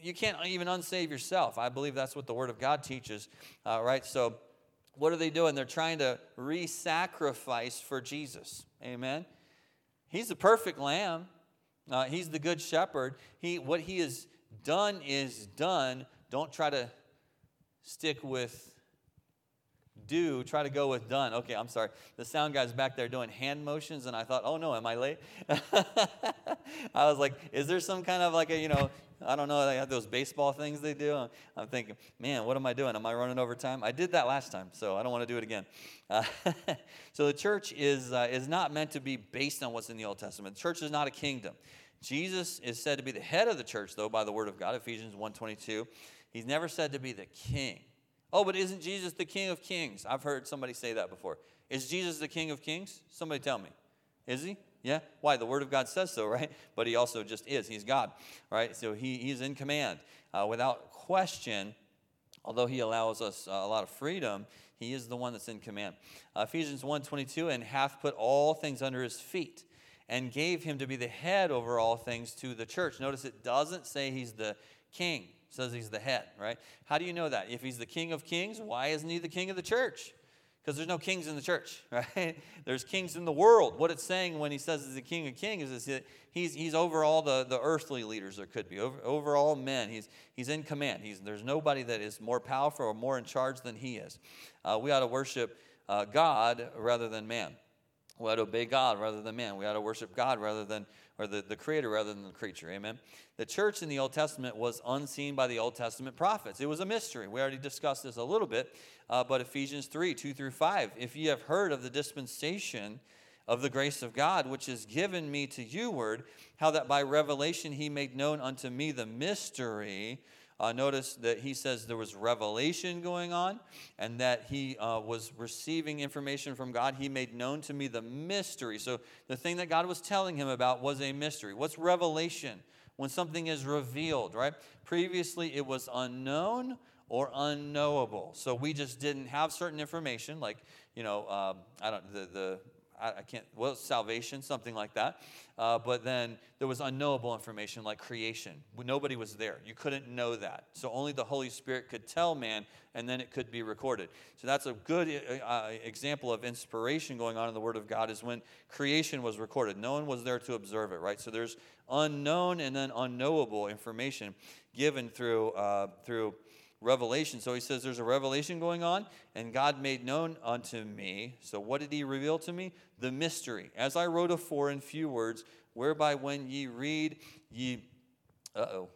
A: you can't even unsave yourself. I believe that's what the Word of God teaches. Uh, right? So what are they doing? They're trying to re sacrifice for Jesus. Amen. He's the perfect lamb. Uh, he's the good shepherd. He, what he has done is done. Don't try to stick with do. Try to go with done. Okay, I'm sorry. The sound guy's back there doing hand motions, and I thought, oh no, am I late? I was like, is there some kind of like a, you know, I don't know, they have those baseball things they do. I'm thinking, man, what am I doing? Am I running over time? I did that last time, so I don't want to do it again. Uh, so the church is, uh, is not meant to be based on what's in the Old Testament. The church is not a kingdom. Jesus is said to be the head of the church, though, by the word of God, Ephesians 1.22. He's never said to be the king. Oh, but isn't Jesus the king of kings? I've heard somebody say that before. Is Jesus the king of kings? Somebody tell me. Is he? Yeah? Why? The Word of God says so, right? But He also just is. He's God, right? So He, He's in command. Uh, without question, although He allows us uh, a lot of freedom, He is the one that's in command. Uh, Ephesians 1.22, and hath put all things under His feet, and gave Him to be the head over all things to the church. Notice it doesn't say He's the king. Says He's the head, right? How do you know that? If He's the King of kings, why isn't He the King of the church? because there's no kings in the church, right? There's kings in the world. What it's saying when he says he's the king of kings is that he's, he's over all the, the earthly leaders there could be, over, over all men. He's, he's in command. He's, there's nobody that is more powerful or more in charge than he is. Uh, we ought to worship uh, God rather than man. We ought to obey God rather than man. We ought to worship God rather than, or the, the creator rather than the creature. Amen. The church in the Old Testament was unseen by the Old Testament prophets. It was a mystery. We already discussed this a little bit, uh, but Ephesians 3 2 through 5. If ye have heard of the dispensation of the grace of God, which is given me to you, word, how that by revelation he made known unto me the mystery uh, notice that he says there was revelation going on and that he uh, was receiving information from God. He made known to me the mystery. So the thing that God was telling him about was a mystery. What's revelation? When something is revealed, right? Previously it was unknown or unknowable. So we just didn't have certain information, like, you know, um, I don't, the, the I, can't, well, salvation, something like that. Uh, but then there was unknowable information like creation. Nobody was there. You couldn't know that. So only the Holy Spirit could tell man, and then it could be recorded. So that's a good uh, uh, example of inspiration going on in the Word of God is when creation was recorded. No one was there to observe it, right? So there's unknown and then unknowable information given through, uh, through revelation. So he says there's a revelation going on, and God made known unto me. So what did he reveal to me? The mystery. As I wrote afore in few words, whereby when ye read, ye, uh oh,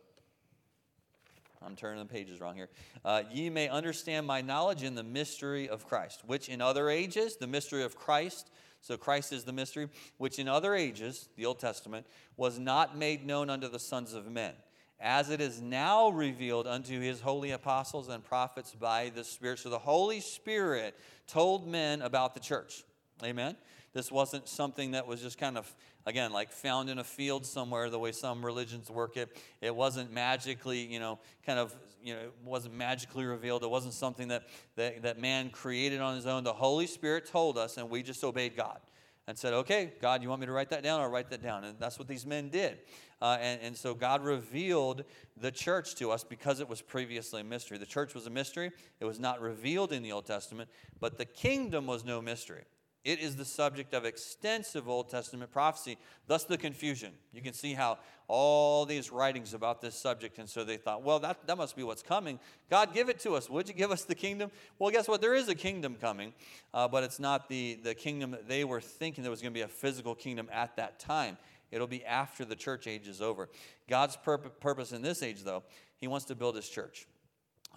A: I'm turning the pages wrong here. Uh, ye may understand my knowledge in the mystery of Christ, which in other ages, the mystery of Christ, so Christ is the mystery, which in other ages, the Old Testament, was not made known unto the sons of men, as it is now revealed unto his holy apostles and prophets by the Spirit. So the Holy Spirit told men about the church. Amen. This wasn't something that was just kind of, again, like found in a field somewhere, the way some religions work it. It wasn't magically, you know, kind of, you know, it wasn't magically revealed. It wasn't something that, that, that man created on his own. The Holy Spirit told us, and we just obeyed God and said, okay, God, you want me to write that down? I'll write that down. And that's what these men did. Uh, and, and so God revealed the church to us because it was previously a mystery. The church was a mystery, it was not revealed in the Old Testament, but the kingdom was no mystery. It is the subject of extensive Old Testament prophecy, thus the confusion. You can see how all these writings about this subject, and so they thought, well, that, that must be what's coming. God, give it to us. Would you give us the kingdom? Well, guess what? There is a kingdom coming, uh, but it's not the, the kingdom that they were thinking there was going to be a physical kingdom at that time. It'll be after the church age is over. God's pur- purpose in this age, though, He wants to build His church.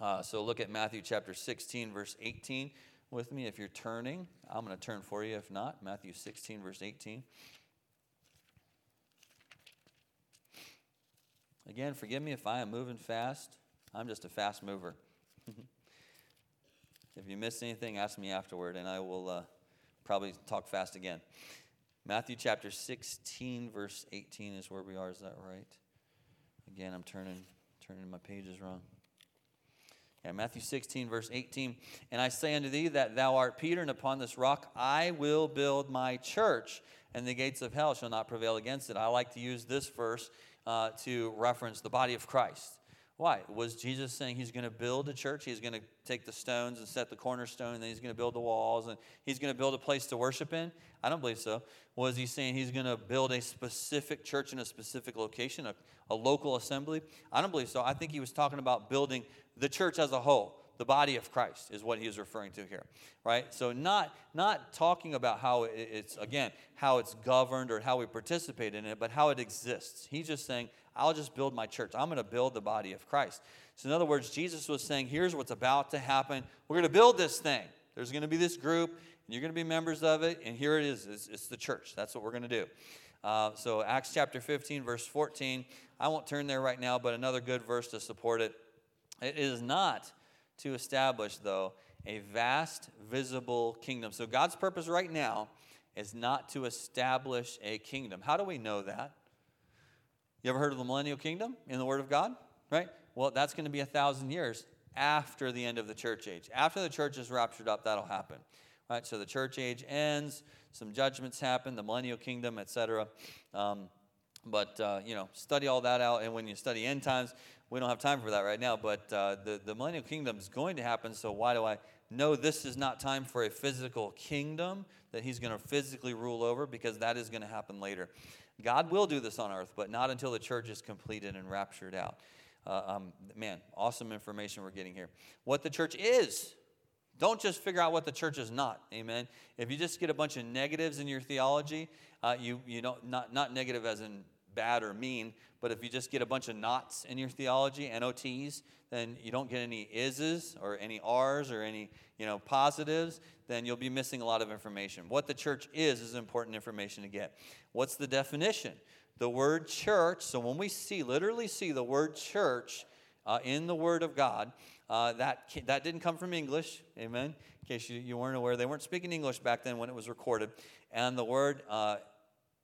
A: Uh, so look at Matthew chapter 16, verse 18 with me if you're turning. I'm going to turn for you if not. Matthew 16, verse 18. Again, forgive me if I am moving fast. I'm just a fast mover. if you miss anything, ask me afterward, and I will uh, probably talk fast again. Matthew chapter 16, verse 18 is where we are. Is that right? Again, I'm turning turning my pages wrong. Yeah, Matthew 16, verse 18. And I say unto thee that thou art Peter, and upon this rock I will build my church, and the gates of hell shall not prevail against it. I like to use this verse uh, to reference the body of Christ. Why? Was Jesus saying he's going to build a church? He's going to take the stones and set the cornerstone, and then he's going to build the walls, and he's going to build a place to worship in? I don't believe so. Was he saying he's going to build a specific church in a specific location, a, a local assembly? I don't believe so. I think he was talking about building the church as a whole the body of christ is what he is referring to here right? So not not talking about how it's again how it's governed or how we participate in it but how it exists. He's just saying i'll just build my church. I'm going to build the body of christ. So in other words jesus was saying here's what's about to happen. We're going to build this thing. There's going to be this group and you're going to be members of it and here it is. It's, it's the church. That's what we're going to do. Uh, so acts chapter 15 verse 14 i won't turn there right now but another good verse to support it. It is not to establish, though, a vast, visible kingdom. So God's purpose right now is not to establish a kingdom. How do we know that? You ever heard of the millennial kingdom in the Word of God? Right? Well, that's going to be a thousand years after the end of the church age. After the church is raptured up, that'll happen. Right? So the church age ends, some judgments happen, the millennial kingdom, etc. Um, but uh, you know, study all that out, and when you study end times, we don't have time for that right now, but uh, the, the millennial kingdom is going to happen. So, why do I know this is not time for a physical kingdom that he's going to physically rule over? Because that is going to happen later. God will do this on earth, but not until the church is completed and raptured out. Uh, um, man, awesome information we're getting here. What the church is. Don't just figure out what the church is not. Amen. If you just get a bunch of negatives in your theology, uh, you, you don't, not, not negative as in bad or mean, but if you just get a bunch of knots in your theology, NOTs, then you don't get any is's or any r's or any you know positives, then you'll be missing a lot of information. What the church is is important information to get. What's the definition? The word church. So when we see, literally see the word church uh, in the Word of God, uh, that that didn't come from English. Amen. In case you, you weren't aware, they weren't speaking English back then when it was recorded, and the word uh,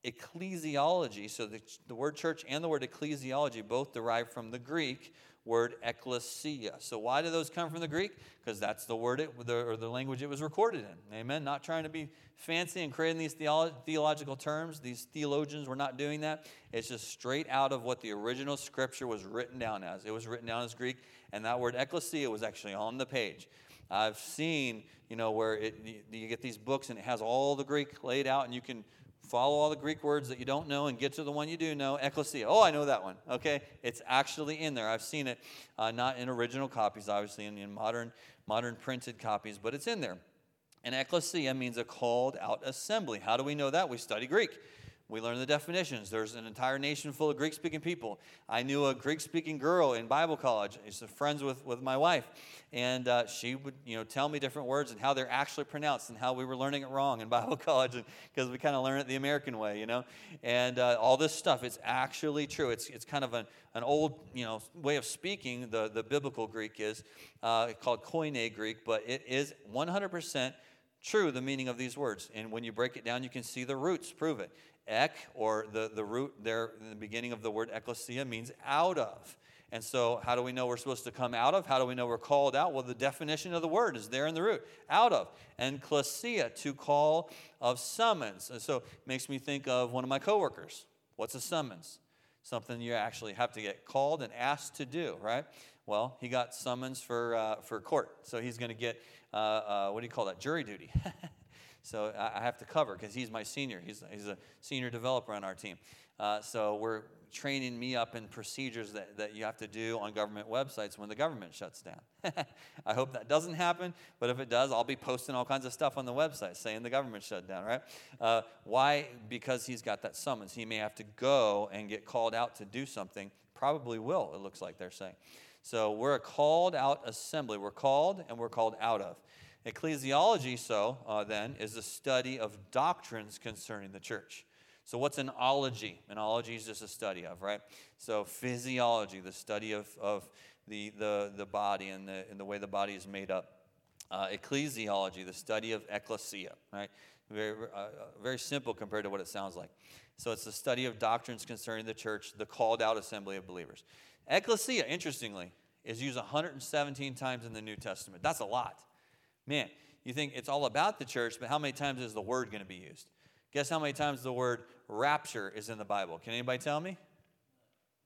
A: ecclesiology, so the, the word church and the word ecclesiology both derive from the Greek word ecclesia. So why do those come from the Greek? Because that's the word it, the, or the language it was recorded in. Amen. Not trying to be fancy and creating these theolo- theological terms. These theologians were not doing that. It's just straight out of what the original scripture was written down as. It was written down as Greek, and that word ecclesia was actually on the page. I've seen, you know, where it, you get these books and it has all the Greek laid out, and you can follow all the Greek words that you don't know and get to the one you do know. Ecclesia. Oh, I know that one. Okay, it's actually in there. I've seen it, uh, not in original copies, obviously, in, in modern modern printed copies, but it's in there. And ecclesia means a called out assembly. How do we know that? We study Greek. We learn the definitions. There's an entire nation full of Greek speaking people. I knew a Greek speaking girl in Bible college. She's friends with, with my wife. And uh, she would you know, tell me different words and how they're actually pronounced and how we were learning it wrong in Bible college because we kind of learn it the American way, you know? And uh, all this stuff, it's actually true. It's, it's kind of an, an old you know, way of speaking, the, the biblical Greek is uh, called Koine Greek, but it is 100% true, the meaning of these words. And when you break it down, you can see the roots prove it. Ek, or the, the root there in the beginning of the word ecclesia, means out of. And so, how do we know we're supposed to come out of? How do we know we're called out? Well, the definition of the word is there in the root out of. And klesia, to call of summons. And so, it makes me think of one of my coworkers. What's a summons? Something you actually have to get called and asked to do, right? Well, he got summons for, uh, for court. So, he's going to get, uh, uh, what do you call that? Jury duty. So I have to cover because he's my senior. He's, he's a senior developer on our team. Uh, so we're training me up in procedures that, that you have to do on government websites when the government shuts down. I hope that doesn't happen, but if it does, I'll be posting all kinds of stuff on the website saying the government shut down, right? Uh, why? Because he's got that summons. He may have to go and get called out to do something. Probably will, it looks like they're saying. So we're a called out assembly. We're called and we're called out of. Ecclesiology, so uh, then, is the study of doctrines concerning the church. So, what's an ology? An ology is just a study of, right? So, physiology, the study of, of the, the, the body and the, and the way the body is made up. Uh, ecclesiology, the study of ecclesia, right? Very, uh, uh very simple compared to what it sounds like. So, it's the study of doctrines concerning the church, the called out assembly of believers. Ecclesia, interestingly, is used 117 times in the New Testament. That's a lot. Man, you think it's all about the church, but how many times is the word going to be used? Guess how many times the word rapture is in the Bible? Can anybody tell me?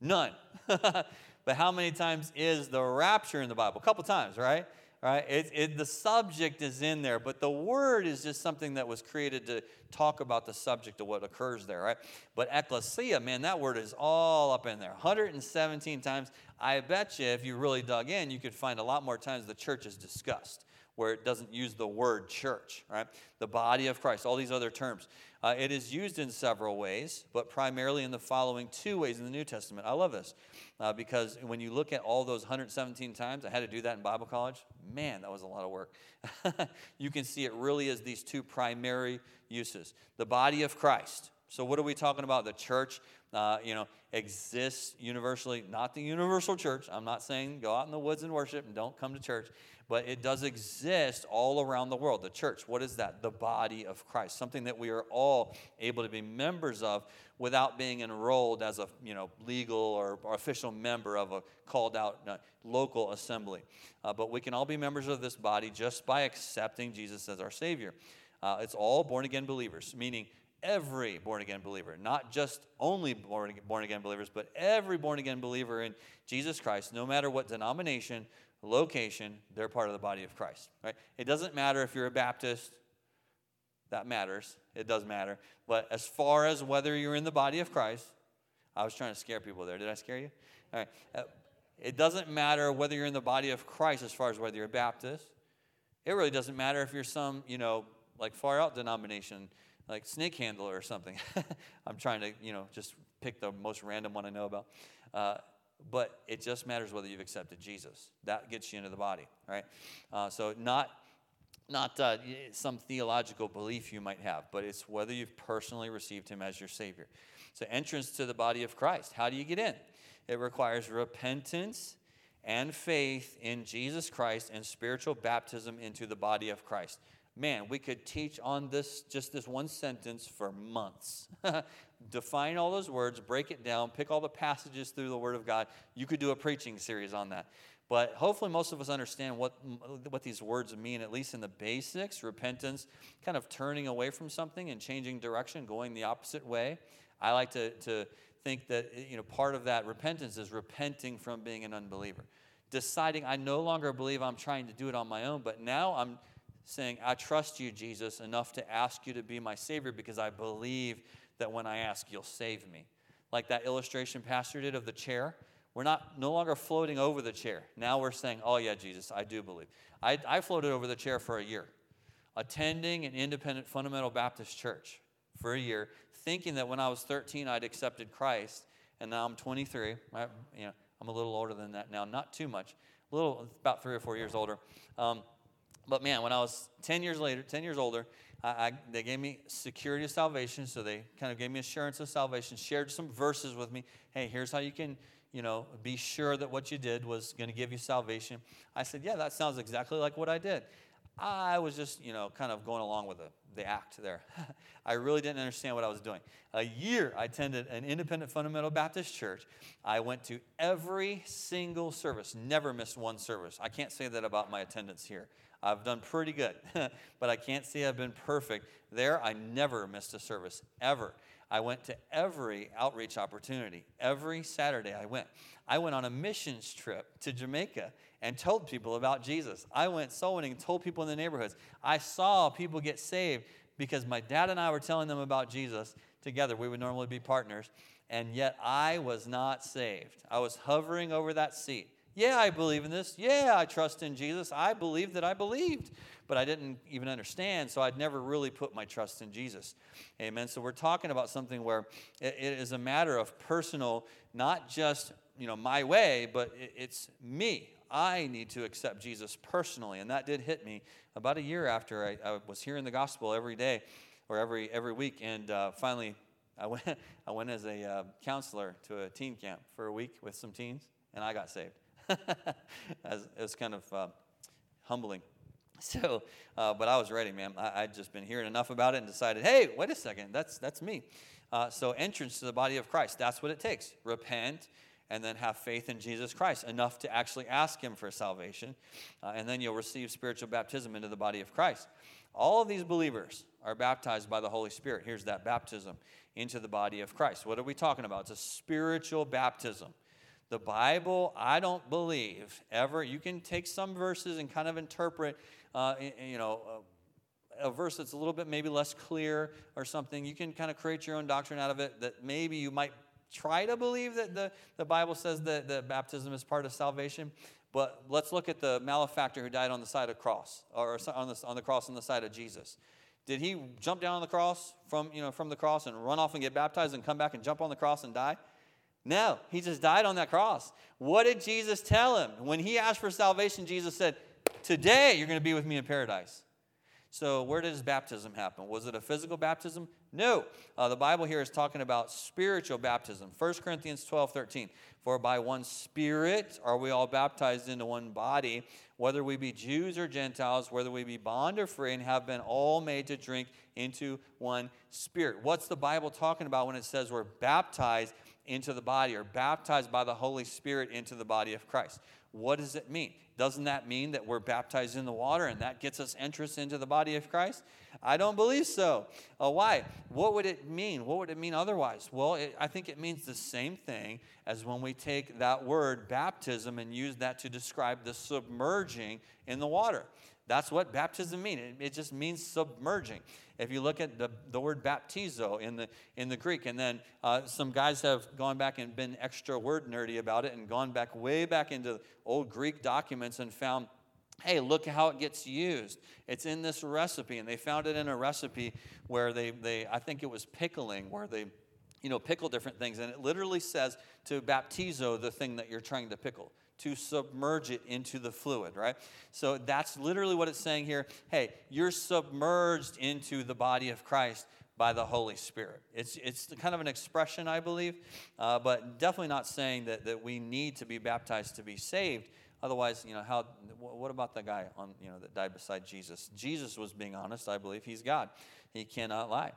A: None. but how many times is the rapture in the Bible? A couple times, right? Right? It, it, the subject is in there, but the word is just something that was created to talk about the subject of what occurs there, right? But ecclesia, man, that word is all up in there. 117 times. I bet you if you really dug in, you could find a lot more times the church is discussed where it doesn't use the word church, right? The body of Christ, all these other terms. Uh, it is used in several ways, but primarily in the following two ways in the New Testament. I love this uh, because when you look at all those 117 times, I had to do that in Bible college. Man, that was a lot of work. you can see it really is these two primary uses the body of Christ. So, what are we talking about? The church, uh, you know, exists universally, not the universal church. I'm not saying go out in the woods and worship and don't come to church but it does exist all around the world. The church, what is that? The body of Christ, something that we are all able to be members of without being enrolled as a you know legal or, or official member of a called out uh, local assembly. Uh, but we can all be members of this body just by accepting Jesus as our Savior. Uh, it's all born again believers, meaning every born again believer, not just only born, again believers, but every born again believer in Jesus Christ, no matter what denomination, location, they're part of the body of Christ, right? It doesn't matter if you're a Baptist, that matters. It does matter. But as far as whether you're in the body of Christ, I was trying to scare people there. Did I scare you? All right. Uh, it doesn't matter whether you're in the body of Christ as far as whether you're a Baptist. It really doesn't matter if you're some, you know, like far out denomination, like snake handler or something. I'm trying to, you know, just pick the most random one I know about. Uh, but it just matters whether you've accepted Jesus. That gets you into the body, right? Uh, so not not uh, some theological belief you might have, but it's whether you've personally received Him as your Savior. So entrance to the body of Christ. How do you get in? It requires repentance and faith in Jesus Christ and spiritual baptism into the body of Christ. Man, we could teach on this just this one sentence for months. define all those words, break it down, pick all the passages through the Word of God. You could do a preaching series on that. But hopefully, most of us understand what, what these words mean, at least in the basics repentance, kind of turning away from something and changing direction, going the opposite way. I like to, to think that you know, part of that repentance is repenting from being an unbeliever. Deciding I no longer believe I'm trying to do it on my own, but now I'm saying, I trust you, Jesus, enough to ask you to be my Savior because I believe that when I ask, you'll save me. Like that illustration Pastor did of the chair. We're not no longer floating over the chair. Now we're saying, Oh, yeah, Jesus, I do believe. I, I floated over the chair for a year, attending an independent fundamental Baptist church. for a year, thinking that when I was 13 I'd accepted Christ, and now I'm 23. I, you know, I'm a little older than that now, not too much, a little, about three or four years older. Um, but man, when I was 10 years later, 10 years older, I, I, they gave me security of salvation. So they kind of gave me assurance of salvation, shared some verses with me. Hey, here's how you can, you know, be sure that what you did was going to give you salvation. I said, yeah, that sounds exactly like what I did. I was just, you know, kind of going along with the, the act there. I really didn't understand what I was doing. A year, I attended an independent fundamental Baptist church. I went to every single service, never missed one service. I can't say that about my attendance here. I've done pretty good, but I can't say I've been perfect. There, I never missed a service, ever. I went to every outreach opportunity. Every Saturday I went. I went on a missions trip to Jamaica and told people about Jesus. I went soul winning and told people in the neighborhoods. I saw people get saved because my dad and I were telling them about Jesus together. We would normally be partners, and yet I was not saved. I was hovering over that seat. Yeah, I believe in this. Yeah, I trust in Jesus. I believe that I believed, but I didn't even understand, so I'd never really put my trust in Jesus. Amen. So we're talking about something where it is a matter of personal, not just you know my way, but it's me. I need to accept Jesus personally. And that did hit me about a year after I, I was hearing the gospel every day or every, every week. And uh, finally, I went, I went as a uh, counselor to a teen camp for a week with some teens, and I got saved. it was kind of uh, humbling. So, uh, but I was ready, man. I, would just been hearing enough about it and decided, hey, wait a second, that's, that's me. Uh, so, entrance to the body of Christ, that's what it takes. Repent, and then have faith in Jesus Christ, enough to actually ask Him for salvation. Uh, and then you'll receive spiritual baptism into the body of Christ. All of these believers are baptized by the Holy Spirit. Here's that baptism into the body of Christ. What are we talking about? It's a spiritual baptism. The Bible, I don't believe ever, you can take some verses and kind of interpret, uh, you know, a verse that's a little bit maybe less clear or something. You can kind of create your own doctrine out of it that maybe you might try to believe that the, the Bible says that the baptism is part of salvation. But let's look at the malefactor who died on the side of cross, or on the, on the cross on the side of Jesus. Did he jump down on the cross from, you know, from the cross and run off and get baptized and come back and jump on the cross and die? No, he just died on that cross. What did Jesus tell him? When he asked for salvation, Jesus said, Today you're going to be with me in paradise. So, where did his baptism happen? Was it a physical baptism? No. Uh, the Bible here is talking about spiritual baptism. 1 Corinthians 12 13. For by one Spirit are we all baptized into one body, whether we be Jews or Gentiles, whether we be bond or free, and have been all made to drink into one Spirit. What's the Bible talking about when it says we're baptized into the body or baptized by the Holy Spirit into the body of Christ? What does it mean? Doesn't that mean that we're baptized in the water and that gets us entrance into the body of Christ? I don't believe so. Uh, why? What would it mean? What would it mean otherwise? Well, it, I think it means the same thing as when we take that word baptism and use that to describe the submerging in the water. That's what baptism means. It, it, just means submerging. If you look at the, the word baptizo in the, in the Greek, and then uh, some guys have gone back and been extra word nerdy about it and gone back way back into old Greek documents and found hey, look how it gets used. It's in this recipe. And they found it in a recipe where they, they I think it was pickling, where they, you know, pickle different things. And it literally says to baptizo the thing that you're trying to pickle to submerge it into the fluid, right? So that's literally what it's saying here. Hey, you're submerged into the body of Christ by the Holy Spirit. It's, it's kind of an expression, I believe, uh, but definitely not saying that, that we need to be baptized to be saved. Otherwise, you know, how, what about the guy on, you know, that died beside Jesus? Jesus was being honest, I believe. He's God. He cannot lie.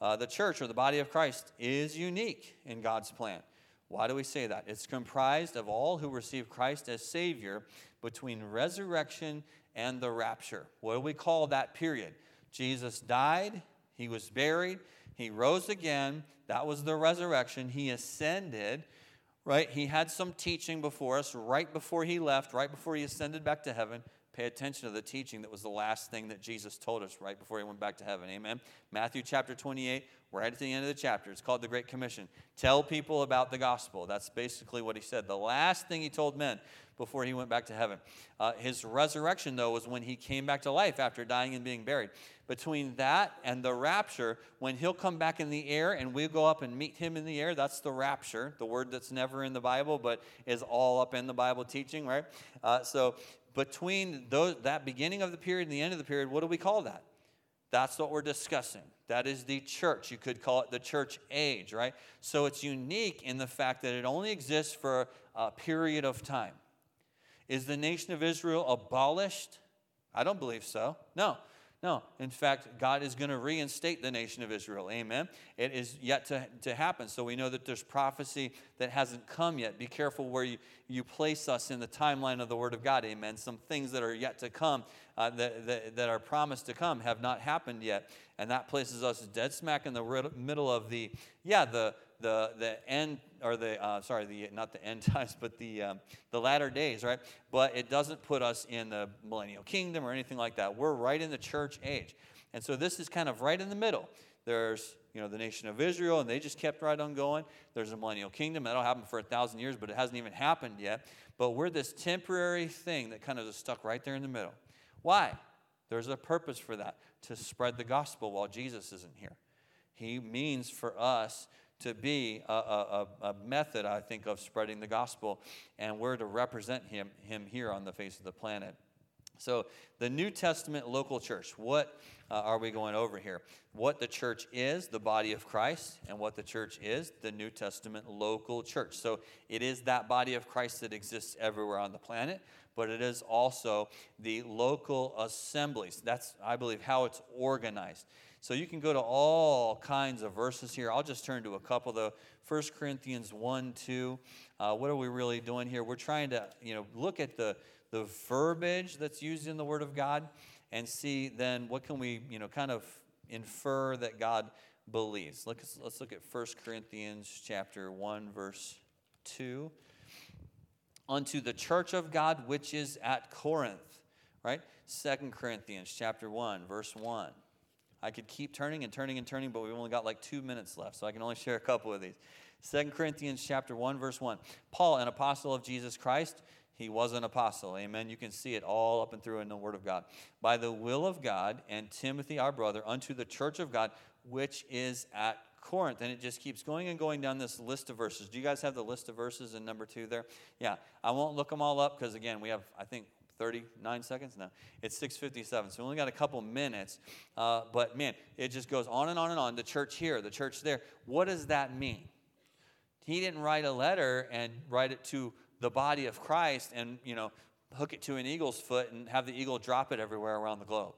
A: Uh, the church or the body of Christ is unique in God's plan. Why do we say that? It's comprised of all who receive Christ as Savior between resurrection and the rapture. What do we call that period? Jesus died, he was buried, he rose again. That was the resurrection. He ascended, right? He had some teaching before us right before he left, right before he ascended back to heaven. Pay attention to the teaching that was the last thing that Jesus told us right before he went back to heaven. Amen. Matthew chapter 28, right at the end of the chapter. It's called the Great Commission. Tell people about the gospel. That's basically what he said. The last thing he told men before he went back to heaven. Uh, his resurrection, though, was when he came back to life after dying and being buried. Between that and the rapture, when he'll come back in the air and we go up and meet him in the air, that's the rapture, the word that's never in the Bible but is all up in the Bible teaching, right? Uh, so between those, that beginning of the period and the end of the period, what do we call that? That's what we're discussing. That is the church. You could call it the church age, right? So it's unique in the fact that it only exists for a period of time. Is the nation of Israel abolished? I don't believe so. No. No. In fact, God is going to reinstate the nation of Israel. Amen. It is yet to, to happen. So we know that there's prophecy that hasn't come yet. Be careful where you, you place us in the timeline of the Word of God. Amen. Some things that are yet to come, uh, that, that, that are promised to come, have not happened yet. And that places us dead smack in the middle of the, yeah, the, the, the end, or the, uh, sorry, the, not the end times, but the, um, the latter days, right? But it doesn't put us in the millennial kingdom or anything like that. We're right in the church age. And so this is kind of right in the middle. There's, you know, the nation of Israel, and they just kept right on going. There's a millennial kingdom. That'll happen for a thousand years, but it hasn't even happened yet. But we're this temporary thing that kind of is stuck right there in the middle. Why? There's a purpose for that to spread the gospel while Jesus isn't here. He means for us to be a, a, a, method, I think, of spreading the gospel, and we're to represent him, him here on the face of the planet. So, the New Testament local church, what uh, are we going over here? What the church is, the body of Christ, and what the church is, the New Testament local church. So, it is that body of Christ that exists everywhere on the planet, but it is also the local assemblies. That's, I believe, how it's organized. So you can go to all kinds of verses here. I'll just turn to a couple though. 1 Corinthians 1, 2. Uh, what are we really doing here? We're trying to, you know, look at the, the verbiage that's used in the Word of God and see then what can we, you know, kind of infer that God believes. Let's, let's look at 1 Corinthians chapter 1, verse 2. Unto the church of God which is at Corinth, right? 2 Corinthians chapter 1, verse 1. I could keep turning and turning and turning, but we've only got like two minutes left, so I can only share a couple of these. 2 Corinthians chapter 1, verse 1. Paul, an apostle of Jesus Christ, he was an apostle. Amen. You can see it all up and through in the Word of God. By the will of God, and Timothy, our brother, unto the church of God, which is at Corinth. And it just keeps going and going down this list of verses. Do you guys have the list of verses in number two there? Yeah. I won't look them all up because, again, we have, I think, 39 seconds? No, it's 657. So we only got a couple minutes. Uh, but man, it just goes on and on and on. The church here, the church there. What does that mean? He didn't write a letter and write it to the body of Christ and, you know, hook it to an eagle's foot and have the eagle drop it everywhere around the globe.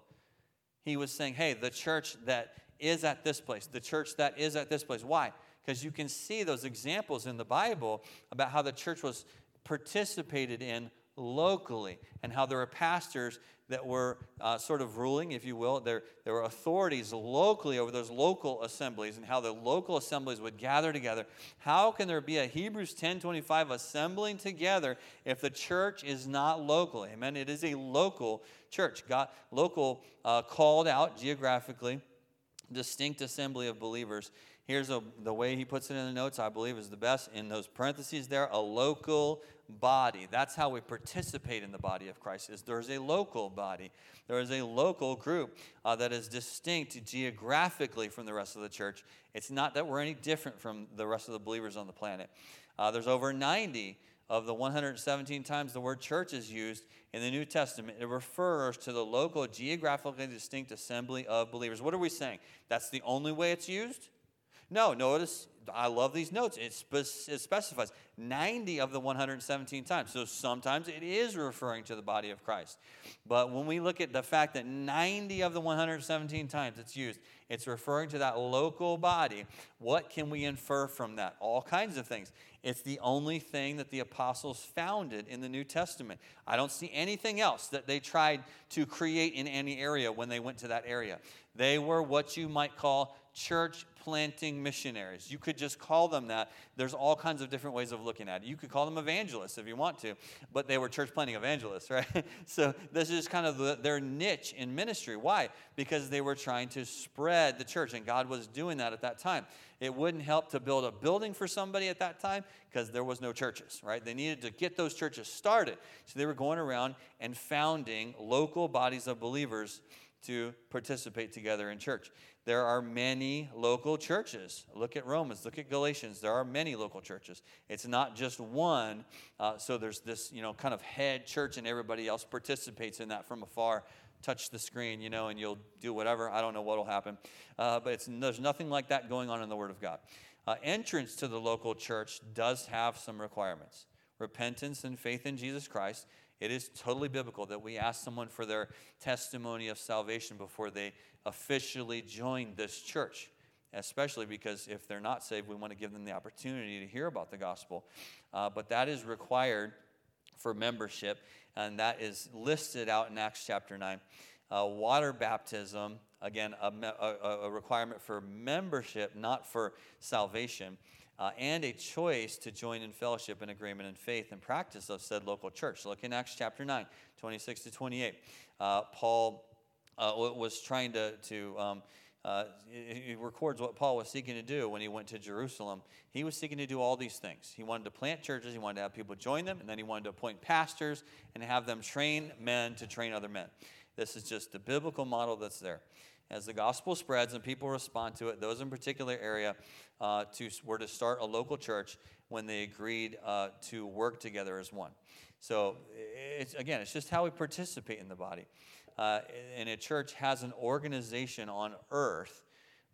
A: He was saying, hey, the church that is at this place, the church that is at this place. Why? Because you can see those examples in the Bible about how the church was participated in locally and how there were pastors that were uh, sort of ruling, if you will. There, there were authorities locally over those local assemblies and how the local assemblies would gather together. How can there be a Hebrews 10.25 assembling together if the church is not local? Amen. It is a local church. God, local uh, called out geographically, distinct assembly of believers. Here's a, the way he puts it in the notes, I believe, is the best. In those parentheses there, a local body. That's how we participate in the body of Christ. Is there's a local body. There is a local group uh, that is distinct geographically from the rest of the church. It's not that we're any different from the rest of the believers on the planet. Uh, there's over 90 of the 117 times the word church is used in the New Testament, it refers to the local, geographically distinct assembly of believers. What are we saying? That's the only way it's used? No, notice I love these notes. It, spe- it, specifies 90 of the 117 times. So sometimes it is referring to the body of Christ. But when we look at the fact that 90 of the 117 times it's used, it's referring to that local body. What can we infer from that? All kinds of things. It's the only thing that the apostles founded in the New Testament. I don't see anything else that they tried to create in any area when they went to that area. They were what you might call church planting missionaries. You could just call them that. There's all kinds of different ways of looking at it. You could call them evangelists if you want to, but they were church planting evangelists, right? so this is kind of the, their niche in ministry. Why? Because they were trying to spread the church, and God was doing that at that time. It wouldn't help to build a building for somebody at that time because there was no churches, right? They needed to get those churches started. So they were going around and founding local bodies of believers to participate together in church. There are many local churches. Look at Romans, look at Galatians. There are many local churches. It's not just one. Uh, so there's this, you know, kind of head church, and everybody else participates in that from afar. Touch the screen, you know, and you'll do whatever. I don't know what'll happen. Uh, but there's nothing like that going on in the Word of God. Uh, entrance to the local church does have some requirements repentance and faith in Jesus Christ it is totally biblical that we ask someone for their testimony of salvation before they officially join this church, especially because if they're not saved, we want to give them the opportunity to hear about the gospel. Uh, but that is required for membership, and that is listed out in Acts chapter 9. Uh, water baptism, again, a, a, a requirement for membership, not for salvation uh, and a choice to join in fellowship and agreement and faith and practice of said local church. Look in Acts chapter 9, 26 to 28. Uh, Paul uh, was trying to, to um, uh, he records what Paul was seeking to do when he went to Jerusalem. He was seeking to do all these things. He wanted to plant churches, he wanted to have people join them, and then he wanted to appoint pastors and have them train men to train other men. This is just the biblical model that's there as the gospel spreads and people respond to it, those in particular area uh, to, were to start a local church when they agreed uh, to work together as one. So, it's, again, it's just how we participate in the body. Uh, and a church has an organization on earth,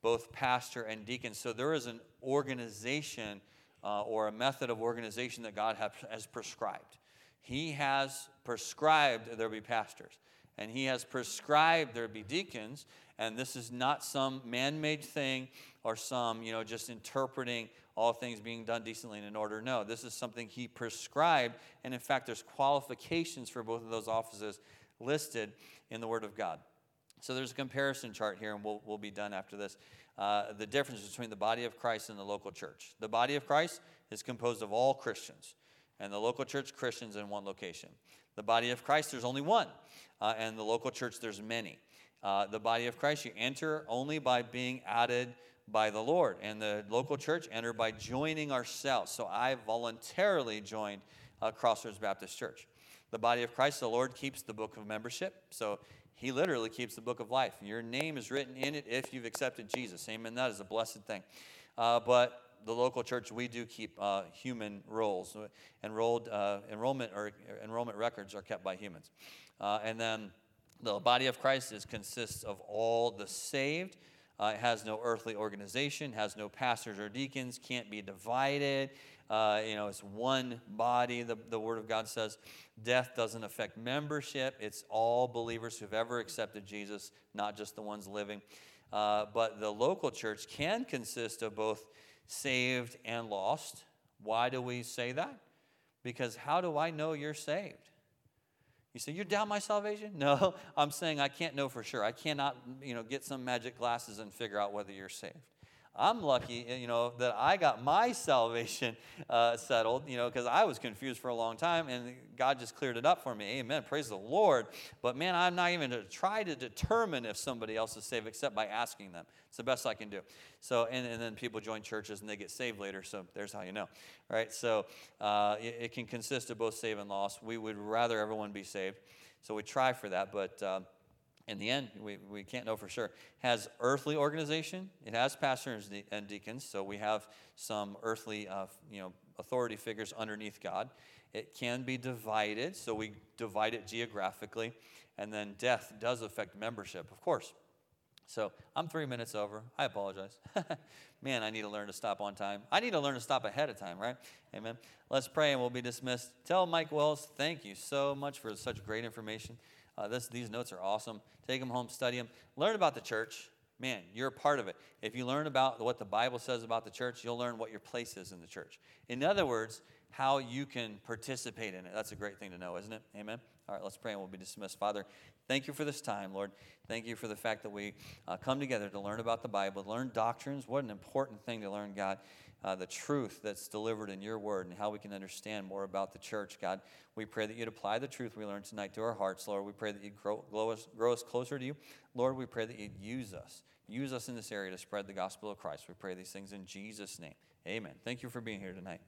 A: both pastor and deacon. So, there is an organization uh, or a method of organization that God have, has prescribed. He has prescribed there be pastors, and He has prescribed there be deacons, and this is not some man made thing or some, you know, just interpreting all things being done decently and in order. No, this is something he prescribed. And in fact, there's qualifications for both of those offices listed in the Word of God. So there's a comparison chart here, and we'll, we'll be done after this. Uh, the difference between the body of Christ and the local church. The body of Christ is composed of all Christians, and the local church, Christians in one location. The body of Christ, there's only one, uh, and the local church, there's many uh, the body of Christ. You enter only by being added by the Lord. And the local church enter by joining ourselves. So I voluntarily joined uh, Crossroads Baptist Church. The body of Christ, the Lord keeps the book of membership. So he literally keeps the book of life. Your name is written in it if you've accepted Jesus. Amen. That is a blessed thing. Uh, but the local church, we do keep uh, human rolls. Enrolled uh, enrollment or enrollment records are kept by humans. Uh, and then the body of Christ is, consists of all the saved. Uh, it has no earthly organization, has no pastors or deacons, can't be divided. Uh, you know, it's one body, the, the Word of God says. Death doesn't affect membership. It's all believers who've ever accepted Jesus, not just the ones living. Uh, but the local church can consist of both saved and lost. Why do we say that? Because how do I know you're saved? You say, You're down my salvation? No, I'm saying I can't know for sure. I cannot, you know, get some magic glasses and figure out whether you're saved. I'm lucky, you know, that I got my salvation uh, settled, you know, because I was confused for a long time and God just cleared it up for me. Amen. Praise the Lord. But man, I'm not even to try to determine if somebody else is saved except by asking them. It's the best I can do. So, and, and then people join churches and they get saved later. So there's how you know, right? So uh, it, it, can consist of both save and loss. We would rather everyone be saved. So we try for that. But, uh, in the end, we, we can't know for sure. Has earthly organization. It has pastors and deacons, so we have some earthly, uh, you know, authority figures underneath God. It can be divided, so we divide it geographically, and then death does affect membership, of course. So I'm three minutes over. I apologize. Man, I need to learn to stop on time. I need to learn to stop ahead of time, right? Amen. Let's pray and we'll be dismissed. Tell Mike Wells, thank you so much for such great information. Uh, this, these notes are awesome. Take them home, study them. Learn about the church. Man, you're a part of it. If you learn about what the Bible says about the church, you'll learn what your place is in the church. In other words, how you can participate in it. That's a great thing to know, isn't it? Amen. All right, let's pray and we'll be dismissed. Father, thank you for this time, Lord. Thank you for the fact that we uh, come together to learn about the Bible, learn doctrines. What an important thing to learn, God. Uh, the truth that's delivered in your word and how we can understand more about the church, God. We pray that you'd apply the truth we learned tonight to our hearts, Lord. We pray that you'd grow, grow, us, grow us closer to you. Lord, we pray that you'd use us. Use us in this area to spread the gospel of Christ. We pray these things in Jesus' name. Amen. Thank you for being here tonight.